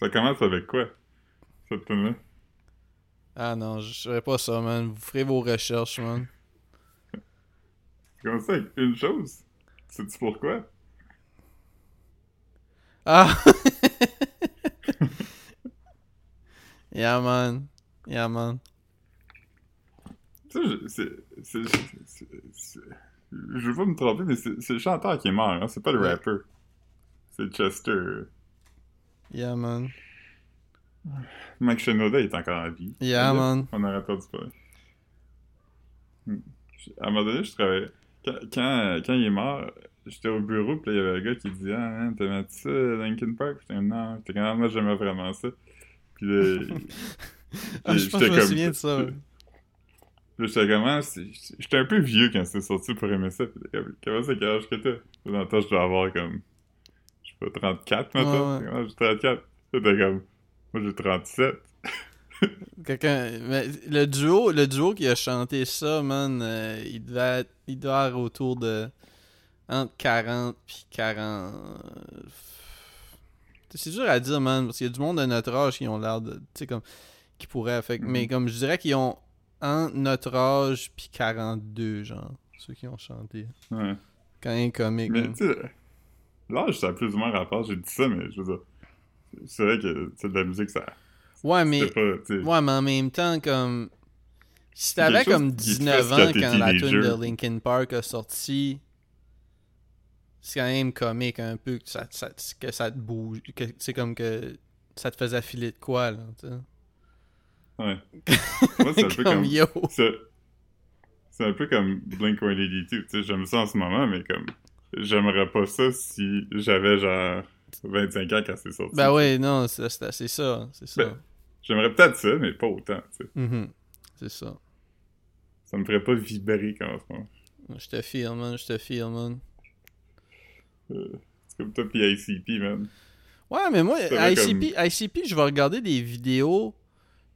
Ça commence avec quoi, cette tune Ah non, je saurais pas ça, man. Vous ferez vos recherches, man. Ça commence avec une chose. Sais-tu pourquoi? Ah! yeah, man. Yeah, man. Je- c'est... veux pas me tromper, mais c'est c'est le chanteur qui est mort, hein? C'est pas le Ouais. rapper. C'est Chester. Yeah, man. Mike Shinoda est encore en vie. Yeah, man. On aurait entendu parler. Hmm. À un moment donné, je travaillais... Quand, quand, quand il est mort, j'étais au bureau, puis là, il y avait un gars qui dit « Ah, man, t'aimais-tu ça, Linkin Park? » J'étais comme « Non. » J'étais comme « Moi, j'aimais vraiment ça. » Puis là... Ah, je pense que je me souviens de ça. là, j'étais comme, ah, c'est- j'étais un peu vieux quand c'était sorti pour aimer ça. Puis comment c'est quel âge que t'as? Dans le temps, je dois avoir comme, sais pas, 34 maintenant. Ouais, ouais. Comment j'ai 34? T'es comme, moi j'ai 37. Quelqu'un. Mais le duo, le duo qui a chanté ça, man, euh, il devait être, il doit être autour de entre 40 puis 40. C'est dur à dire, man, parce qu'il y a du monde de notre âge qui ont l'air de, tu sais comme, qui pourraient, fait, que- mais Mhm. comme je dirais qu'ils ont entre notre âge puis 42, genre, ceux qui ont chanté. Ouais. Quand même comique. Mais tu l'âge, ça a plus ou moins rapport. J'ai dit ça, mais je veux dire, c'est vrai que, c'est de la musique, ça, Ouais, mais. pas. Ouais, mais en même temps, comme. Si t'avais comme qui te 19 fasse ans quand la tune de Linkin Park a sorti, c'est quand même comique un peu que ça, ça- que ça te bouge. que C'est comme que ça te faisait filer de quoi, là, tu sais. Ouais. Moi, c'est un peu comme comme, yo. c'est c'est un peu comme Blink-182, tu sais, j'aime ça en ce moment, mais comme, j'aimerais pas ça si j'avais genre 25 ans quand c'est sorti. Ben ouais, non, c'est ça, c'est ça. Ben, J'aimerais peut-être ça, mais pas autant, tu sais. Mhm. C'est ça. Ça me ferait pas vibrer comme en ce moment. Je te feel, man, je te feel, man. Euh, c'est comme toi pis ICP, man. Ouais, mais moi, ICP, ICP, je vais regarder des vidéos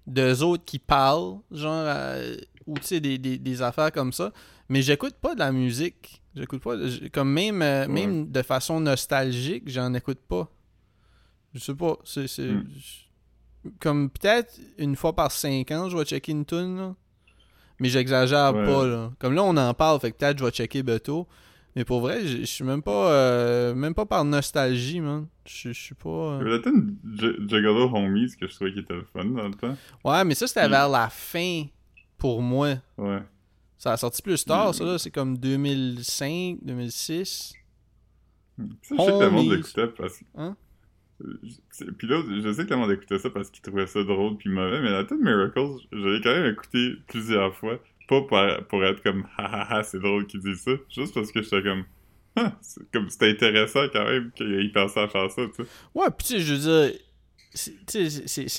d'eux autres qui parlent, genre, euh, ou tu sais, des, des, des affaires comme ça. Mais j'écoute pas de la musique. J'écoute pas. Comme même, euh, Ouais. même de façon nostalgique, j'en écoute pas. Je sais pas. C'est. c'est- Hmm. Comme peut-être une fois par cinq ans, je vais checker une tune, là. Mais j'exagère Ouais. pas, là. Comme là, on en parle, fait que peut-être je vais checker Beto. Mais pour vrai, je suis même pas. euh, même pas par nostalgie, man. Je suis pas. euh, Il y avait la tune Juggalo Homies que je trouvais qui était le fun dans le temps. Ouais, mais ça, c'était Hmm. vers la fin pour moi. Ouais. Ça a sorti plus tard, Mm. ça, là. C'est comme 2005, 2006. Ça, je sais que le monde l'écoutait parce que. Hein? Je- Puis là, je sais que le monde écoutait ça parce qu'il trouvait ça drôle puis mauvais, mais la tune Miracles, j'avais quand même écouté plusieurs fois. Pas pour, pour être comme ha ha ha, c'est drôle qu'il dise ça. Juste parce que j'étais comme. Ah, c'est comme c'était intéressant quand même qu'il pensait à faire ça, tu sais. Ouais, pis tu sais, je veux dire,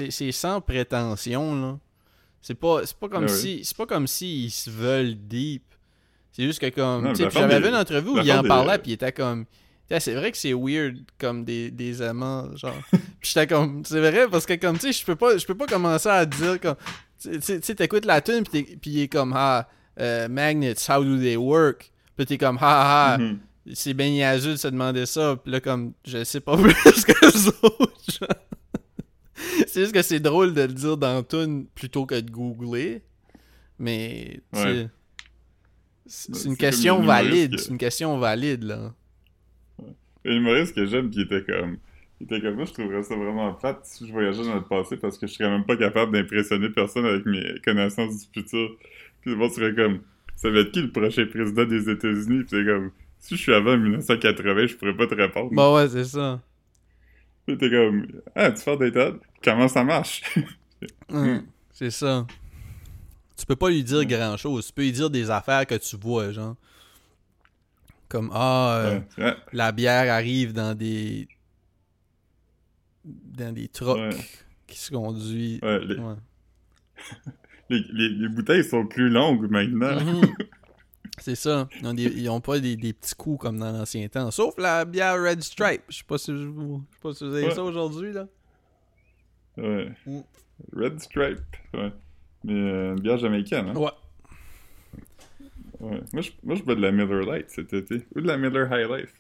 c'est sans prétention, là. C'est pas, pas comme Ah si, c'est pas comme si ils se veulent deep. C'est juste que comme, j'avais vu une entrevue où il en parlait puis il était comme, c'est vrai que c'est weird comme des, des amants, genre. puis j'étais comme, c'est vrai parce que comme, tu sais, je peux pas, je peux pas commencer à dire comme, tu sais, t'écoutes la tune puis il est comme, ah, euh, magnets, how do they work? Puis t'es comme, ah, ah, Mhm. c'est bien niaiseux de se demander ça. Puis là, comme, je sais pas plus que genre. c'est juste que c'est drôle de le dire dans plutôt que de googler. Mais, tu sais, Ouais. c'est Ben, c'est une question valide. que- C'est une question valide, là. Un humoriste que j'aime qui était comme. Il était comme moi, je trouverais ça vraiment plate si je voyageais dans le passé parce que je serais même pas capable d'impressionner personne avec mes connaissances du futur. Puis monde serait comme. Ça va être qui le prochain président des États-Unis? Puis c'est comme. Si je suis avant 1980, je pourrais pas te répondre. Bah ouais, c'est ça. Puis t'es comme. Ah, tu fais des tas? Comment ça marche? C'est ça. Tu peux pas lui dire grand chose. Tu peux lui dire des affaires que tu vois, genre. Comme, ah, euh, Ouais. La bière arrive dans des. dans des trucks Ouais. qui se conduisent. Ouais, les, Ouais. les, les- les bouteilles sont plus longues maintenant. Mhm. C'est ça. Ils ont, des- ils ont pas des, des petits coups comme dans l'ancien temps. Sauf la bière Red Stripe. Je sais pas si vous, je sais pas si vous avez Ouais. ça aujourd'hui, là. Ouais. Mm. Red Stripe. Ouais. Mais euh, une bière jamaïcaine, hein? Ouais. Ouais. Moi, je, moi, je bois de la Miller Lite cet été. Ou de la Miller High Life.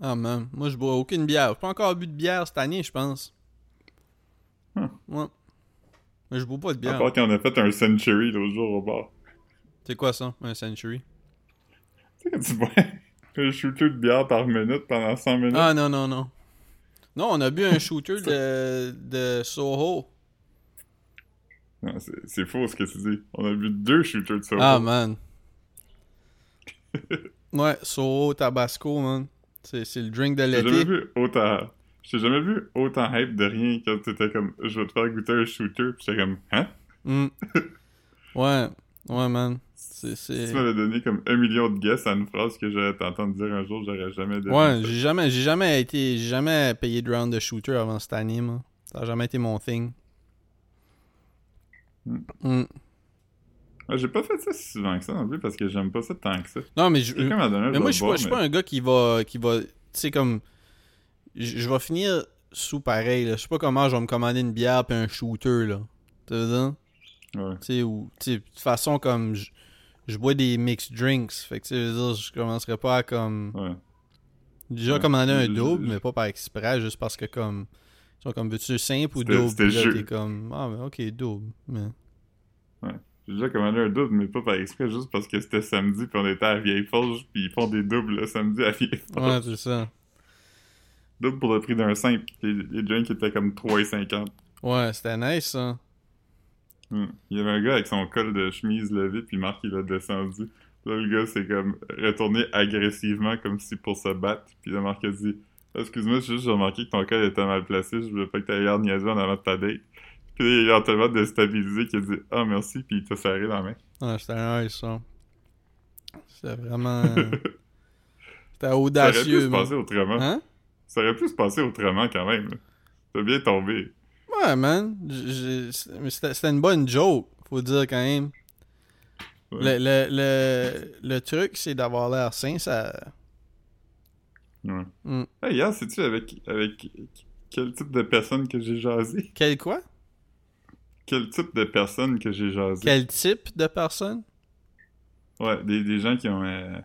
Ah, man. Moi, je bois aucune bière. J'ai pas encore bu de bière cette année, je pense. Hmm. Ouais. Mais je bois pas de À bière. part qu'on a fait un Century l'autre jour au bar. C'est quoi ça, un Century? Tu bois un shooter de bière par minute pendant 100 minutes. Ah, non, non, non. Non, on a bu un shooter de, de Soho. Non, c'est faux ce que tu dis. On a bu deux shooters de ça. Ah, man. Ouais, Soho Tabasco, man. C'est le drink de J'ai jamais l'été. vu autant. J'ai jamais vu autant hype de rien quand t'étais comme je vais te faire goûter un shooter. Pis j'étais comme hein? Hmm. Ouais, ouais, man. C'est. Si tu m'avais donné comme un million de guesses à une phrase que j'allais t'entendre dire un jour, j'aurais jamais donné. Ouais, j'ai jamais, j'ai jamais été, j'ai jamais payé de round de shooter avant cette année, moi. Ça a jamais été mon thing. Hmm. Hmm. Ouais, j'ai pas fait ça si souvent que ça non plus parce que j'aime pas ça tant que ça. Non, mais je, mais moi, je suis pas, pas un gars qui va, qui va, tu sais, comme, je je vais finir sous pareil, là. Je sais pas comment je vais me commander une bière puis un shooter, là. Tu veux dire? Ouais. Ou, de toute façon, comme, je, je bois des mixed drinks. Fait que, tu dire, je commencerai pas à, comme, Ouais. déjà Ouais. commander un double, mais pas par exprès, juste parce que, comme, ils sont comme, veux-tu simple ou double? c'était Puis là, t'es comme, ah, mais ok, double. Mais... J'ai déjà commandé un double, mais pas par exprès, juste parce que c'était samedi, puis on était à Vieille Forge, puis ils font des doubles le samedi à Vieille Forge. Ouais, c'est ça. Double pour le prix d'un simple. Les, les drinks étaient comme 3,50. Ouais, c'était nice, ça. Hmm. Il y avait un gars avec son col de chemise levé, puis Marc, il a descendu. Là, le gars, c'est comme retourné agressivement, comme si pour se battre. Puis là, Marc a dit Excuse-moi, j'ai juste remarqué que ton col était mal placé, je voulais pas que t'ailles l'air en avant de ta date. Puis il a tellement déstabilisé qu'il a dit Ah, merci, puis il t'a serré dans la main. Ouais, c'était nice, ça. C'était vraiment... c'était Ça aurait pu audacieux, se passer autrement. Hein? Ça aurait pu se passer autrement quand même. T'as bien tombé. Ouais, man. C'était une bonne joke, faut dire quand même. Ouais. Le, le, le, le truc, c'est d'avoir l'air sain, ça... Ouais. Hey, hier, sais-tu avec, avec quel type de personne que j'ai jasé? Quel quoi? Quel type de personne que j'ai jasé? Quel type de personne? Ouais, des, des gens qui ont euh,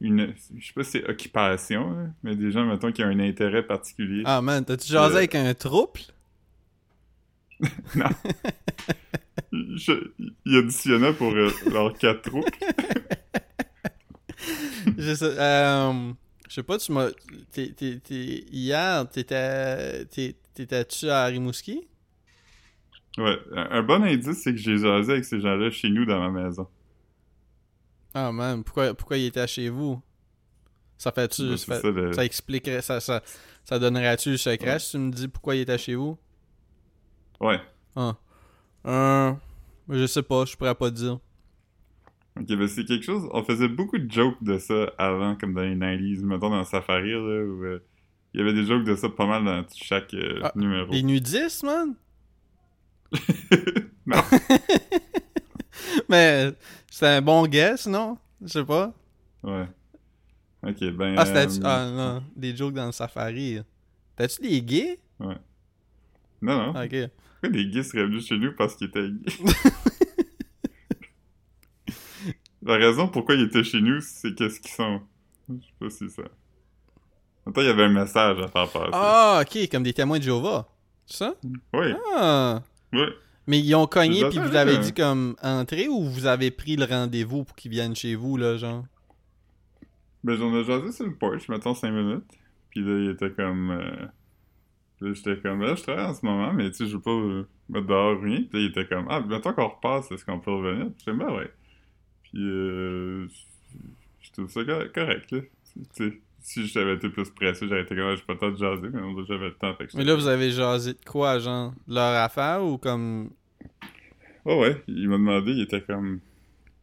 une. Je sais pas si c'est occupation, hein, mais des gens, mettons, qui ont un intérêt particulier. Ah man, t'as-tu jasé Euh. avec un trouble? Non. Je- il auditionnait pour euh, leurs quatre trous. je sais, euh, je sais pas, tu m'as. t'es- t'es- t'es- hier, t'étais. T'étais-tu à Rimouski? Ouais, un, un bon indice, c'est que j'ai jasé avec ces gens-là chez nous dans ma maison. Ah man, pourquoi, pourquoi il était chez vous? Ça fait-tu. Ben, ça, c'est fait- ça, le- ça expliquerait. Ça, ça, ça donnerait-tu le secret si tu me dis pourquoi il était chez vous? Ouais. Ah. Euh, je sais pas, je pourrais pas te dire. Ok, ben c'est quelque chose. On faisait beaucoup de jokes de ça avant, comme dans les 90s, mettons dans Safari, là, où euh, il y avait des jokes de ça pas mal dans chaque euh, Ah, numéro. Les nudistes, man? non, Mais c'est un bon guess, non? Je sais pas. ouais. Ok, ben. Ah, c'était. euh, Ah, non. Des jokes dans le safari. T'as-tu des gays? Non, non. Ok. Pourquoi des gays seraient venus chez nous parce qu'ils étaient gays? La raison pourquoi ils étaient chez nous, c'est qu'est-ce qu'ils sont? Je sais pas si ça. Attends, il y avait un message à faire passer. Ah, ok, comme des témoins de Jéhovah. C'est ça? Oui, Ah. oui. Mais ils ont cogné puis vous avez dit comme entrer ou vous avez pris le rendez-vous pour qu'ils viennent chez vous, là, genre? Ben, j'en ai jasé sur le porch, mettons 5 minutes. Puis là, il était comme. euh, Là, j'étais comme, là, je travaille en ce moment, mais tu sais, je veux pas euh, mettre dehors rien. Puis là, il était comme, ah, mettons qu'on repasse, est-ce qu'on peut revenir? Puis ben ouais. Puis, euh. je- trouve ça cor- correct, là. Tu sais, si j'avais été plus pressé, j'aurais été comme, ah, j'ai pas le temps de jaser, mais on j'avais le temps. Fait que Mais là, vous avez jasé de quoi, genre? Leur affaire ou comme? Ouais, ouais. Il m'a demandé, il était comme.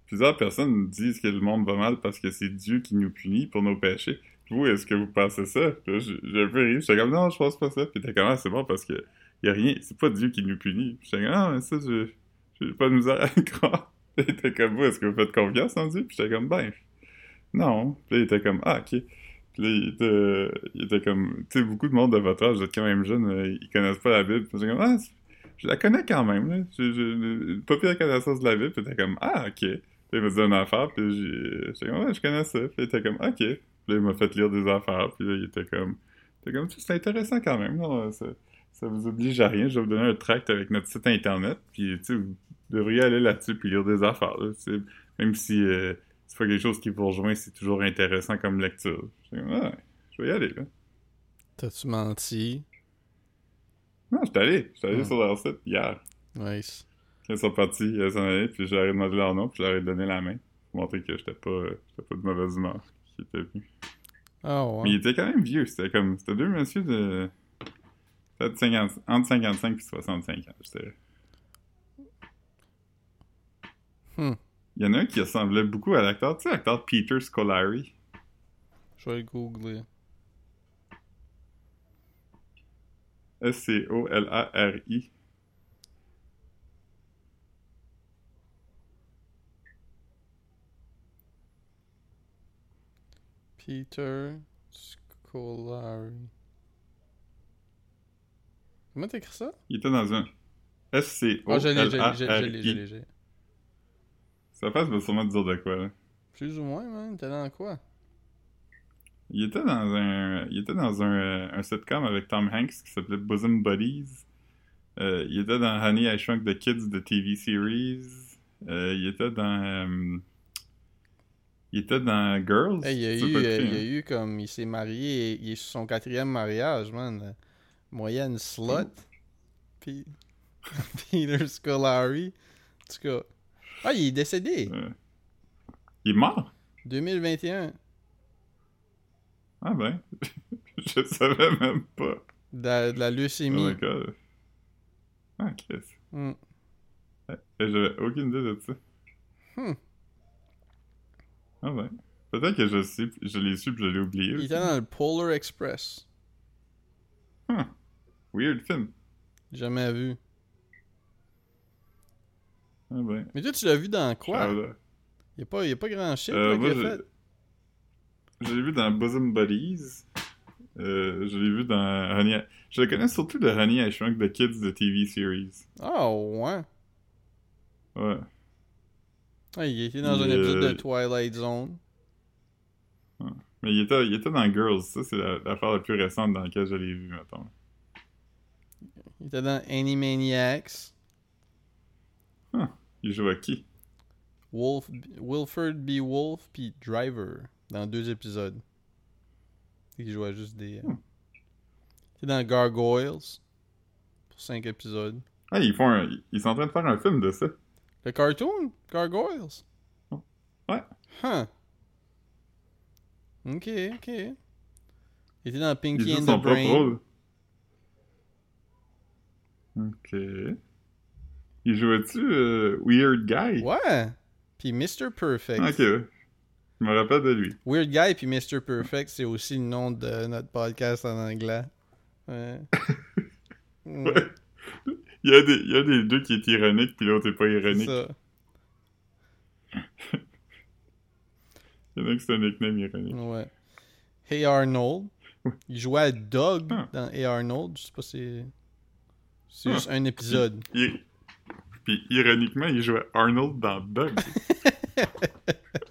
Plusieurs personnes disent que le monde va mal parce que c'est Dieu qui nous punit pour nos péchés. Vous, est-ce que vous pensez ça? Puis là, j'ai un peu ri. J'étais comme, non, je pense pas ça. Puis t'es comme, ah, c'est bon parce que y a rien. C'est pas Dieu qui nous punit. J'étais comme, ah, mais ça, je. J'ai pas de misère à le croire. Puis il était comme, vous, est-ce que vous faites confiance en Dieu? Puis j'étais comme, ben. Non. Puis là, il était comme, ah, ok. Puis là, il était, comme, tu sais, beaucoup de monde de votre âge, vous êtes quand même jeune, euh, ils connaissent pas la Bible. Puis comme, ah, je la connais quand même, là. J'ai pas pire connaissance de la Bible. Puis t'es comme, ah, ok. Puis il m'a dit une affaire, puis j'ai- comme, ouais, je connais ça. Puis il était comme, ok. Puis là, il m'a fait lire des affaires, puis là, il était comme, était comme, c'est intéressant quand même, non? Ça, ça vous oblige à rien. Je vais vous donner un tract avec notre site internet, puis tu sais, vous devriez aller là-dessus puis lire des affaires, Même si euh, c'est pas quelque chose qui vous rejoint, c'est toujours intéressant comme lecture. Ah, je vais y aller, là. T'as-tu menti? Non, j'étais allé. J'étais allé sur leur site hier. Nice. Ils sont partis, ils s'en allaient, puis j'aurais demandé leur nom, puis j'aurais donné la main. Pour montrer que j'étais pas, pas de mauvaise humeur qui était venu. Ah Mais ouais. il était quand même vieux, c'était comme. C'était deux messieurs de. Peut-être 50 entre 55 et 65 ans, je dirais. Hmm. Il y en a un qui ressemblait beaucoup à l'acteur, tu sais, l'acteur Peter Scolari. Je vais le googler. S-C-O-L-A-R-I. Peter Scolari. Comment t'écris ça? Il était dans un. Ah, S-C-O-L-A-R-I. l'ai. Sa face va sûrement te dire de quoi, là. Plus ou moins, man. T'es dans quoi? Il était dans un, il était dans un, euh, un sitcom avec Tom Hanks qui s'appelait Bosom Buddies. Euh, il était dans Honey, I Shrunk the Kids, the TV series. Euh, il était dans, euh, il était dans Girls. Hey, il y a eu, il y a hein. eu comme, il s'est marié, il est sur son quatrième mariage, man. Moyenne slut. Puis, Peter Scolari. En tout cas. Ah, il est décédé. Il est mort. 2021. Ah ben, je savais même pas. De la, de la Oh leucémie. my god. Ah, Chris. Eh, J'avais aucune idée de ça. Hmm. Ah ben. Peut-être que je sais, je l'ai su puis je l'ai oublié. Il aussi. était dans le Polar Express. Weird film. Jamais vu. Ah ben. Mais toi, tu l'as vu dans quoi? Il n'y a, a pas grand shit Euh, là, moi, je- l'ai vu dans Bosom Buddies. Euh, je l'ai vu dans Honey... I- Je le connais surtout de Honey, I Shrunk the Kids, de TV series. Ah, ouais. Ouais. Ouais, il était dans un Il, épisode euh, de Twilight Zone. Mais il était, il était dans Girls. Ça, c'est la- l'affaire la plus récente dans laquelle je l'ai vu, mettons. Il était dans Animaniacs. Il joue à qui? Wolf, Wilford B. Wolf puis Driver dans deux épisodes. Il jouait juste des. euh, Hmm. Il était dans Gargoyles pour cinq épisodes. Ah, ils font un- ils sont en train de faire un film de ça. Le cartoon? Gargoyles? Ouais. Huh. Ok, ok. Il était dans Pinky and son the propre Brain. rôle. Ok. Il jouait-tu euh, Weird Guy? Ouais. Puis Mr. Perfect. Ok. Je me rappelle de lui. Weird Guy puis Mr. Perfect, c'est aussi le nom de notre podcast en anglais. Ouais. Ouais. Il y, a des, il y a des deux qui est ironique, puis l'autre est pas c'est ironique. ça. Il y en a qui c'est un nickname ironique. Ouais. Hey Arnold. Il jouait à Doug Ah. dans Hey Arnold. Je sais pas si c'est. C'est Ah. juste un épisode. Il- Puis ironiquement, il jouait Arnold dans Doug.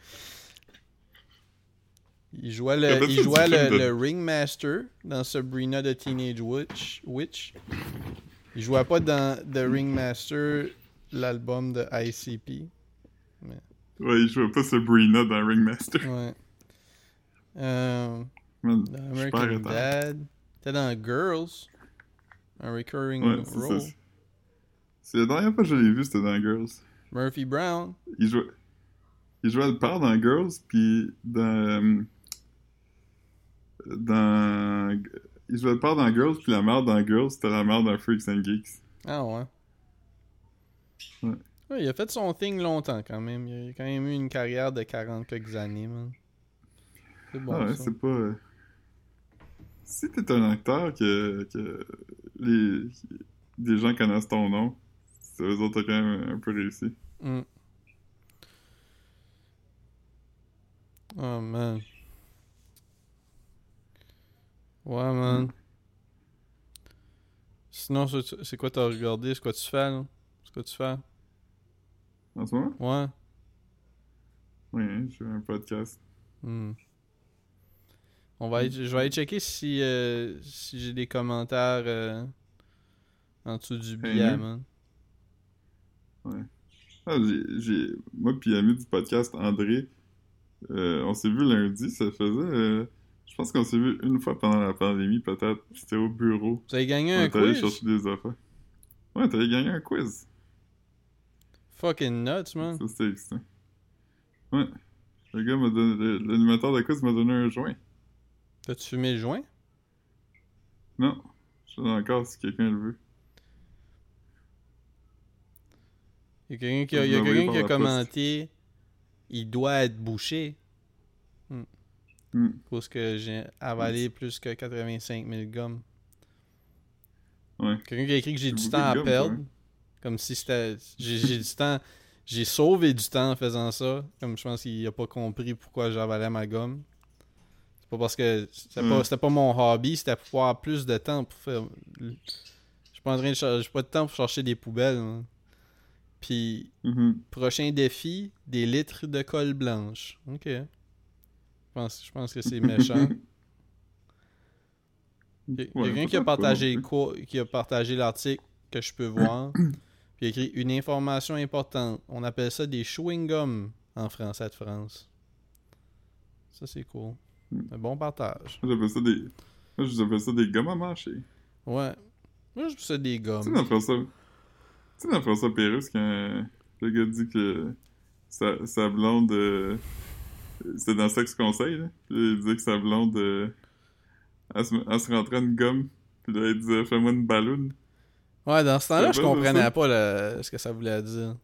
Il jouait le, il de jouait le, de- le Ringmaster dans Sabrina the Teenage Witch. Witch. Il jouait pas dans The Ringmaster, l'album de ICP. Ouais, il jouait pas Sabrina dans Ringmaster. Ouais. Euh, Man, dans American. Dad. T'es dans Girls. Un recurring Ouais, c'est role. C'est la dernière fois que je l'ai vu, c'était dans Girls. Murphy Brown. Il jouait, il jouait le père dans Girls, puis dans. Dans. Il jouait le père dans Girls, puis la mère dans Girls, c'était la mère dans Freaks and Geeks. Ah ouais. Ouais. Ouais, il a fait son thing longtemps quand même. Il a quand même eu une carrière de 40 quelques années, man. C'est bon ah ouais, c'est pas. euh, Si t'es un acteur que, que les, des gens connaissent ton nom, c'est eux autres ont quand même un peu réussi. Mm. Oh man. Ouais, man. Sinon, c'est quoi t'as regardé? C'est quoi tu fais, là? C'est quoi tu fais? En ce moment? Ouais. Oui, hein, j'ai un podcast. Hmm. On va aller- je vais aller checker si, euh, si j'ai des commentaires euh, en dessous du billet, man. Ah, j'ai, j'ai... Moi puis l'ami du podcast, André, euh, on s'est vu lundi, ça faisait... Je pense qu'on s'est vu une fois pendant la pandémie, peut-être. C'était au bureau. Vous avez gagné On un quiz? chercher des affaires. Ouais, t'avais gagné un quiz. Fucking nuts, man. Ça, c'était excitant. Ouais. Le gars m'a donné... L'animateur de quiz m'a donné un joint. T'as-tu fumé le joint? Non. Je sais encore si quelqu'un le veut. Il y a quelqu'un qui a, l'ai quelqu'un qui poste. commenté il doit être bouché Hmm. parce que j'ai avalé plus que 85 000 gommes. Ouais. Quelqu'un qui a écrit que j'ai du temps à perdre. Comme si c'était. J'ai du temps. J'ai sauvé du temps en faisant ça. Comme je pense qu'il a pas compris pourquoi j'avalais ma gomme. C'est pas parce que c'était pas, pas mon hobby, c'était pour avoir plus de temps pour faire. Je pas en train de chercher. Pas de temps pour chercher des poubelles. hein. Puis, Mhm. prochain défi, des litres de colle blanche. Ok. Je pense, je pense que c'est méchant. Il y a Ouais, quelqu'un qui a partagé quoi, qui a partagé l'article que je peux voir. Puis il a écrit une information importante. On appelle ça des chewing gums en français de France. Ça c'est cool. Hmm. Un bon partage. Moi, j'appelle ça des... Moi, j'appelle ça des gommes à mâcher. Ouais. Moi je ça des Tu sais, gommes. dans François... Tu sais, dans François Pérusse, quand le gars dit que sa, sa blonde... euh, C'était dans Sex Conseil, là. Puis il disait que sa blonde... euh, Elle, se, elle se rentrait une gomme. Puis là, il disait « Fais-moi une balloune Ouais, dans ce temps-là, je comprenais pas le- ce que ça voulait dire. ».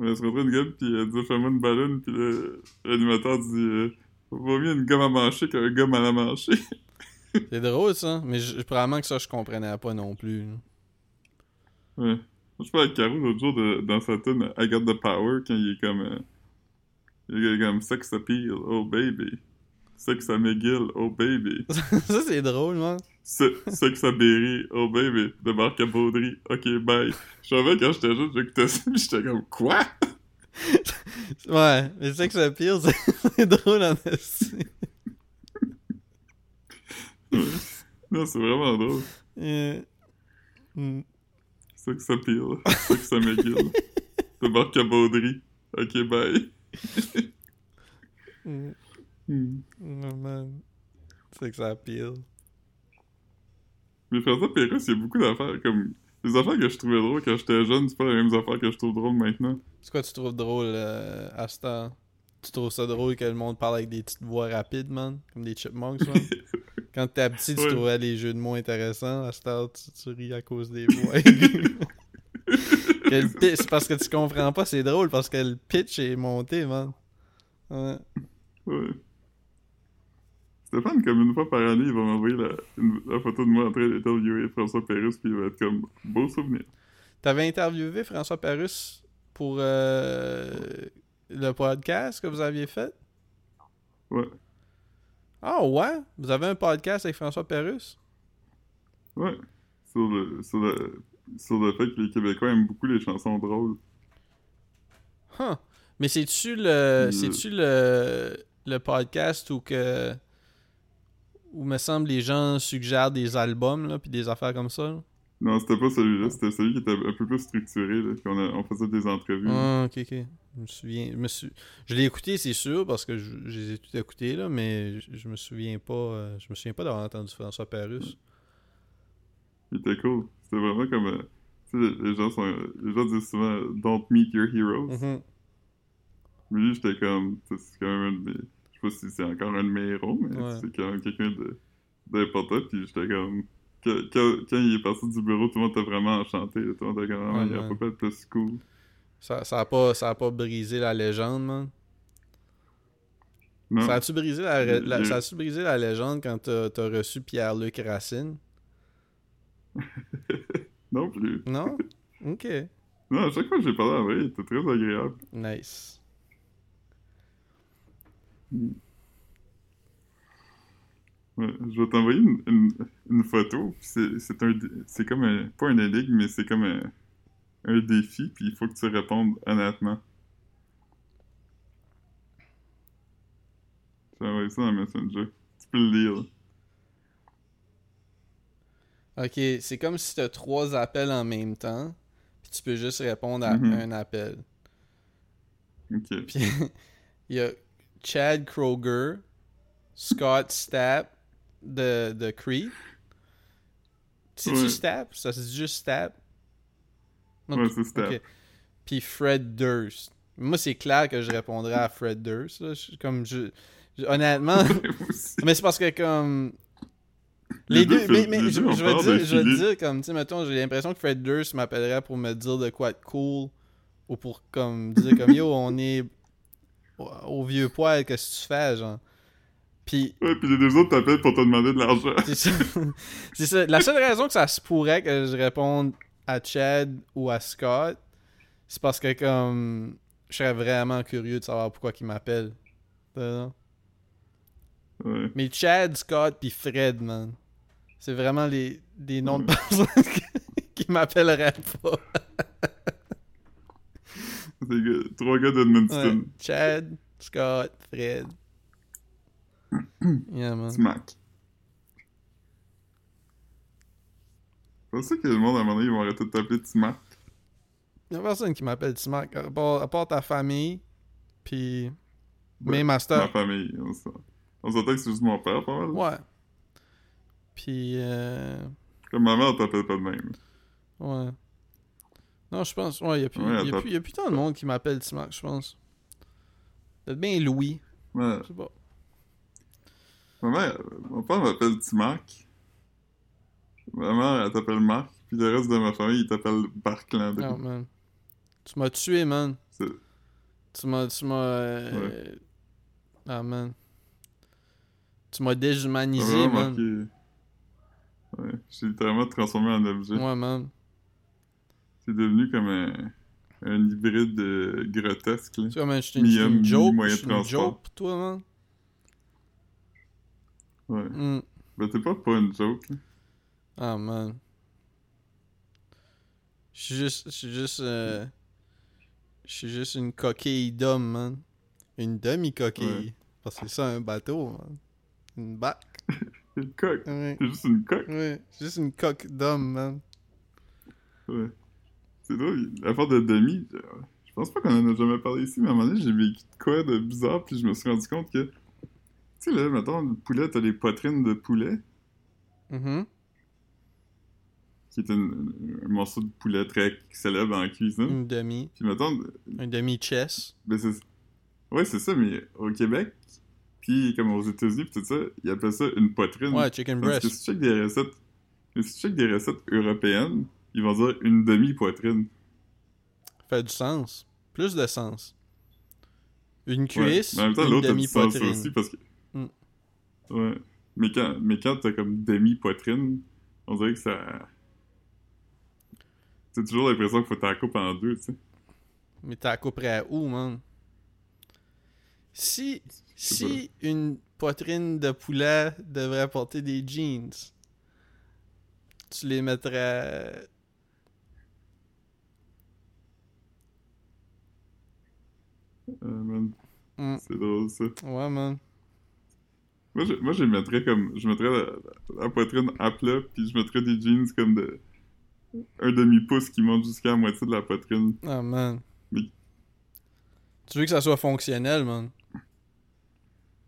Elle se rentrait une gomme, puis elle disait « Fais-moi une balloune. » Puis l'animateur dit euh, Vaut mieux une gomme à mâcher qu'un gomme à la mâcher. » C'est drôle ça, mais je, probablement que ça je comprenais pas non plus. là. Ouais. Moi, je parlais avec Caro l'autre jour de- dans sa tune I Got the Power quand il est comme. euh, comme Sex Appeal, oh baby. Sex à McGill, oh baby. ça c'est drôle, man. Se- Sex à Berry, oh baby. De Marc à Baudry, ok bye. Je savais quand j'étais jeune, j'écoutais ça, pis j'étais comme quoi? Ouais, mais le pire, c'est drôle en esti. Non, c'est vraiment drôle. Euh, hmm. C'est ça que ça pire. C'est ça que ça m'aiguille. T'embarques à Baudry. Ok, bye. Hmm. Hmm. Oh, man. C'est que ça pire. Mais François Pérusse, il y a beaucoup d'affaires comme. Les affaires que je trouvais drôles quand j'étais jeune, c'est pas les mêmes affaires que je trouve drôles maintenant. C'est quoi tu trouves drôle euh, à ce temps? Tu trouves ça drôle que le monde parle avec des petites voix rapides, man? Comme des chipmunks, man? Quand t'étais petit, tu Ouais. trouvais les jeux de mots intéressants. À ce temps, tu, tu ris à cause des voix. Le parce que tu comprends pas, c'est drôle parce que le pitch est monté, man. Ouais. Ouais. Stéphane, comme une fois par année, il va m'envoyer la, photo de moi en train d'interviewer François Pérusse, puis il va être comme beau souvenir. T'avais interviewé François Parus pour euh, le podcast que vous aviez fait? Ouais. Ah ouais? Vous avez un podcast avec François Parus? Ouais. Sur le, sur le, sur le fait que les Québécois aiment beaucoup les chansons drôles. Huh. Mais c'est-tu le. Le- C'est-tu le. le podcast où que. Où me semble les gens suggèrent des albums là, puis des affaires comme ça? là? Non, c'était pas celui-là, c'était celui qui était un peu plus structuré, là, qu'on a- on faisait des entrevues. Ah, ok, ok. Je me souviens. Je, me suis... je l'ai écouté, c'est sûr, parce que je, je les ai tout écoutés, là, mais je, je me souviens pas. euh, je me souviens pas d'avoir entendu François Parus. Il était cool. C'était vraiment comme... euh, tu sais, les gens, sont, les gens disent souvent « Don't meet your heroes Mhm. Mais lui, j'étais comme... C'est quand même un de mes... Je sais pas si c'est encore un de mes héros, mais Ouais. c'est quand même quelqu'un de- d'important. Puis j'étais comme... Quand, quand- quand il est parti du bureau, tout le monde était vraiment enchanté. Tout le monde était comme... Ah, Ouais, il a ouais. pas être plus cool. Ça, ça, a pas, ça a pas brisé la légende, man? Non, Ça a-tu brisé la, ça a-tu brisé la légende quand t'as t'as reçu Pierre-Luc Racine? non plus. Non? Ok. Non, à chaque fois que j'ai parlé il était très agréable. Nice. Ouais, je vais t'envoyer une, une, une photo. C'est un, c'est comme un, pas un énigme, mais c'est comme un, un défi, puis il faut que tu répondes honnêtement. Je vais envoyer ça dans Messenger. Tu peux le lire. Ok, c'est comme si t'as trois appels en même temps, puis tu peux juste répondre à Mhm. un appel. Ok. Puis il y a Chad Kroger, Scott Stapp de, de Creed. C'est-tu Ouais. Stapp? Ça dit juste Stapp? Non, Ouais, c'est Stapp. ok. Puis Fred Durst. Moi, c'est clair que je répondrais à Fred Durst. là. Je- comme je, je- honnêtement, mais c'est parce que comme Les les deux deux, mais, mais je, je vais dire, je vais dire comme, tu sais, mettons, j'ai l'impression que Fred Durst m'appellerait pour me dire de quoi de cool ou pour comme dire comme yo, on est au, au vieux poil, qu'est-ce que tu fais, genre? Puis Ouais, puis les deux autres t'appellent pour te demander de l'argent. c'est ça. La seule raison que ça se pourrait que je réponde à Chad ou à Scott, c'est parce que comme je serais vraiment curieux de savoir pourquoi ils m'appellent. Ouais. Mais Chad, Scott puis Fred, man. C'est vraiment les, des noms de personnes qui, m'appelleraient pas. C'est trois gars d'Edmundston. Ouais. Chad, Scott, Fred. Yeah, man. Smack. Pensez que le monde, à un moment donné, ils vont arrêter de t'appeler Smack. Y'a personne qui m'appelle Timac, à part, à part ta famille, puis Ouais, mes Ma masters. famille. On s'en- on s'entend que c'est juste mon père, pas mal. Ouais. Puis, euh... Comme ma mère t'appelle pas de même. Ouais. Non, je pense, ouais, y'a plus, Ouais, y a plus, y a plus tant de monde qui m'appelle Timac, je pense. Peut-être bien Louis, Ouais. je sais pas. Ma mère, mon père m'appelle Timac. Ma mère, elle t'appelle Marc. Puis le reste de ma famille, ils t'appellent Barclandry. Oh, man. Tu m'as tué, man. Tu m'as. Tu m'as. euh, Ah, man. Tu m'as déshumanisé, man. Ouais, j'ai littéralement transformé en objet. Ouais, man. C'est devenu comme un, un hybride euh, grotesque, là. Tu vois, man, j'étais une, une joke. une joke toi, man. Ouais. Hmm. Ben, t'es pas pas une joke, là. Ah, man. Je suis juste. Je suis juste. euh, Je suis juste une coquille d'homme, man. Une demi-coquille. Ouais. Parce que c'est ça, un bateau, man. Une bac. T'es une coque. Ouais. T'es juste une coque. Ouais. Juste une coque d'homme, man. Ouais. C'est drôle, l'affaire de demi, je, pense pas qu'on en a jamais parlé ici, mais à un moment donné, j'ai vécu de quoi de bizarre, puis je me suis rendu compte que, tu sais, là, mettons, le poulet, t'as les poitrines de poulet, Mhm. qui est une- un morceau de poulet très célèbre en cuisine. Une demi. Puis mettons, Un demi-chess. ben c'est... Ouais, c'est ça, mais au Québec, puis comme aux États-Unis, tout ça, ils appellent ça une poitrine. Ouais, chicken Parce que breast. si tu checkes des recettes, mais si tu checkes des recettes européennes, ils vont dire une demi-poitrine. Fait du sens. Plus de sens. Une Ouais. cuisse, Mais en même temps, une l'autre a du sens demi-poitrine. aussi parce que. Mm. Ouais. Mais quand, mais quand t'as comme demi-poitrine, on dirait que ça. T'as toujours l'impression qu'il faut t'en couper en deux, tu sais. Mais t'as couperais à où, man? Si, si une poitrine de poulet devrait porter des jeans, tu les mettrais... Euh, man, c'est drôle ça. Ouais, man. Moi, je, moi, je les mettrais comme. Je mettrais la, la- la poitrine à plat, puis je mettrais des jeans comme de. Un demi-pouce qui monte jusqu'à la moitié de la poitrine. Ah, man. Oui. Tu veux que ça soit fonctionnel, man?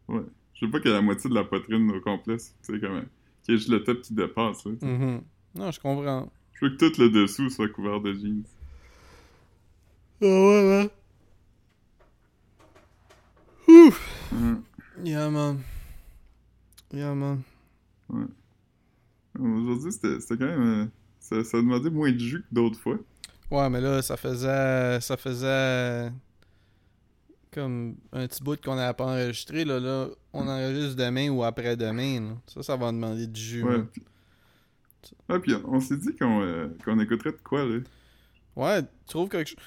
Ouais. Je veux pas que la moitié de la poitrine au complet, tu sais, comme. Qu'il y ait juste le top qui dépasse. Mhm. Non, je comprends. Je veux que tout le dessous soit couvert de jeans. Ah ouais, man. Ouf! Hum. Yeah, man. Yeah, man. Aujourd'hui, c'était c'était quand même. euh, ça, ça demandait moins de jus que d'autres fois. Ouais, mais là, ça faisait. Ça faisait. Comme un petit bout qu'on n'avait pas enregistré. Là, là, on enregistre demain ou après-demain. Ça, ça va demander du jus. Ouais. Puis... Ah, puis on s'est dit qu'on euh, qu'on écouterait de quoi, là. Ouais, trouve quelque chose.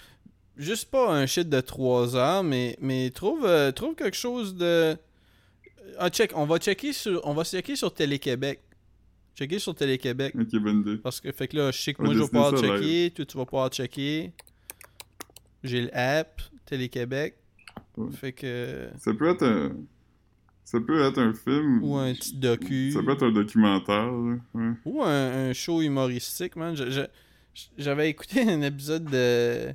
Juste pas un shit de 3 heures, mais, mais trouve, euh, trouve quelque chose de. Ah, check, on va checker sur. On va checker sur Télé-Québec. Checker sur Télé-Québec. Ok, bonne idée. Parce que fait que là, je sais que On moi je vais pouvoir checker, toi tu vas pouvoir checker. J'ai l'app, Télé-Québec. Ouais. Fait que. Ça peut être un. Ça peut être un film. Ou un petit docu. Ça peut être un documentaire. Ouais. Ou un, un show humoristique, man. J'avais écouté un épisode de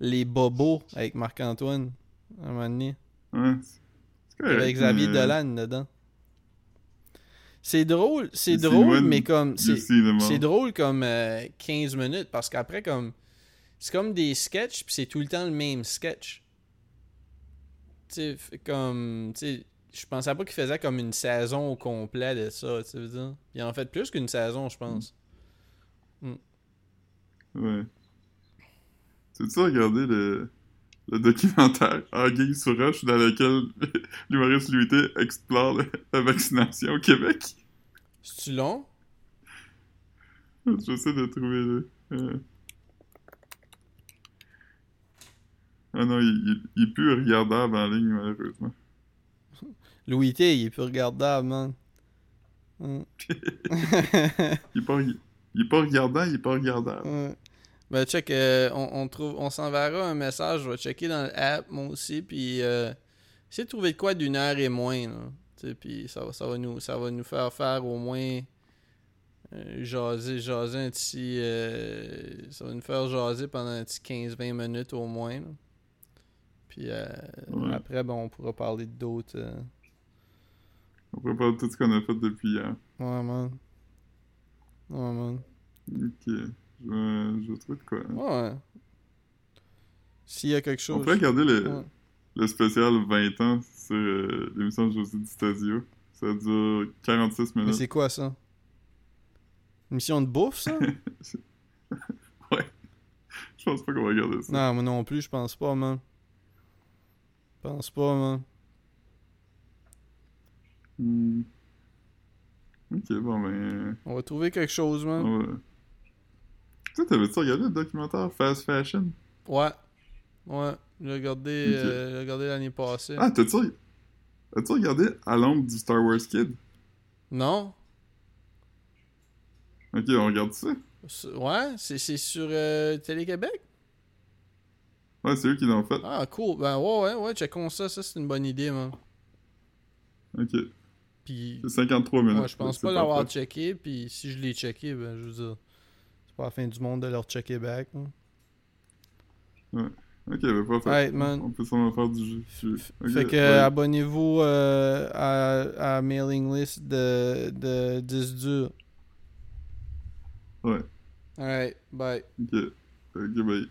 Les Bobos avec Marc-Antoine. À un moment donné. Ouais. correct. Avec Xavier mais- Dolan dedans. C'est drôle, c'est drôle, mais comme. C'est drôle comme euh, 15 minutes parce qu'après, comme. C'est comme des sketchs, puis c'est tout le temps le même sketch. Sais, comme. Tu sais, je pensais pas qu'il faisait comme une saison au complet de ça, tu veux dire. Il en fait plus qu'une saison, je pense. Ouais. Tu as regardé le, le documentaire Anguille sur roche dans lequel l'humoriste Louis explore la vaccination au Québec? C'est-tu long? J'essaie de trouver le. euh. Ah non, il, il, il est plus regardable en ligne, malheureusement. Louis T, il est plus regardable, man. Hum. Il est pas, il, est pas regardant, il est pas regardable. Ouais. Ben, check, euh, on, on trouve, on s'enverra un message, je vais checker dans l'app, moi aussi, puis euh, essayer de trouver de quoi d'une heure et moins, là. Puis ça, va- ça, va nous, ça va nous faire faire au moins euh, jaser, jaser un petit... euh, ça va nous faire jaser pendant un petit 15-20 minutes au moins, là. Puis euh, Ouais. après, ben, on pourra parler d'autres... euh, On pourrait parler de tout ce qu'on a fait depuis hier. Ouais, man. Ouais, man. Ok. Je vais, je vais trouver de quoi. hein. Ouais. S'il y a quelque On chose... pourrait regarder le, Ouais. le spécial 20 ans sur euh, l'émission de José Stasio. Ça dure 46 Mais minutes. c'est quoi ça? Une mission de bouffe, ça? Je pense pas qu'on va regarder ça. non, moi non plus, je pense pas, man. Je pense pas, man. Hmm. Ok, bon, ben. On va trouver quelque chose, man. va- Toi, t'avais-tu regardé le documentaire Fast Fashion? Ouais. Ouais. J'ai regardé, euh, regardé l'année passée. Ah, t'as-tu as-tu regardé À l'ombre du Star Wars Kid? Non? Ok, on regarde ça. Ouais? C'est c'est sur euh, Télé-Québec? Ouais, c'est eux qui l'ont fait. Ah, cool. Ben ouais, ouais, ouais, checkons ça. Ça, c'est une bonne idée, man. Ok. Puis, C'est 53 minutes. moi, je pense pas l'avoir checké. Puis, si je l'ai checké, ben, je veux dire, c'est pas la fin du monde de leur checker back. hein. Ok, ben parfait. Alright, man. On peut sûrement faire du jeu. fait que ouais. abonnez-vous euh, à, à la mailing list de, de 10 dur. Ouais. Alright, bye. Ok. Ok, bye.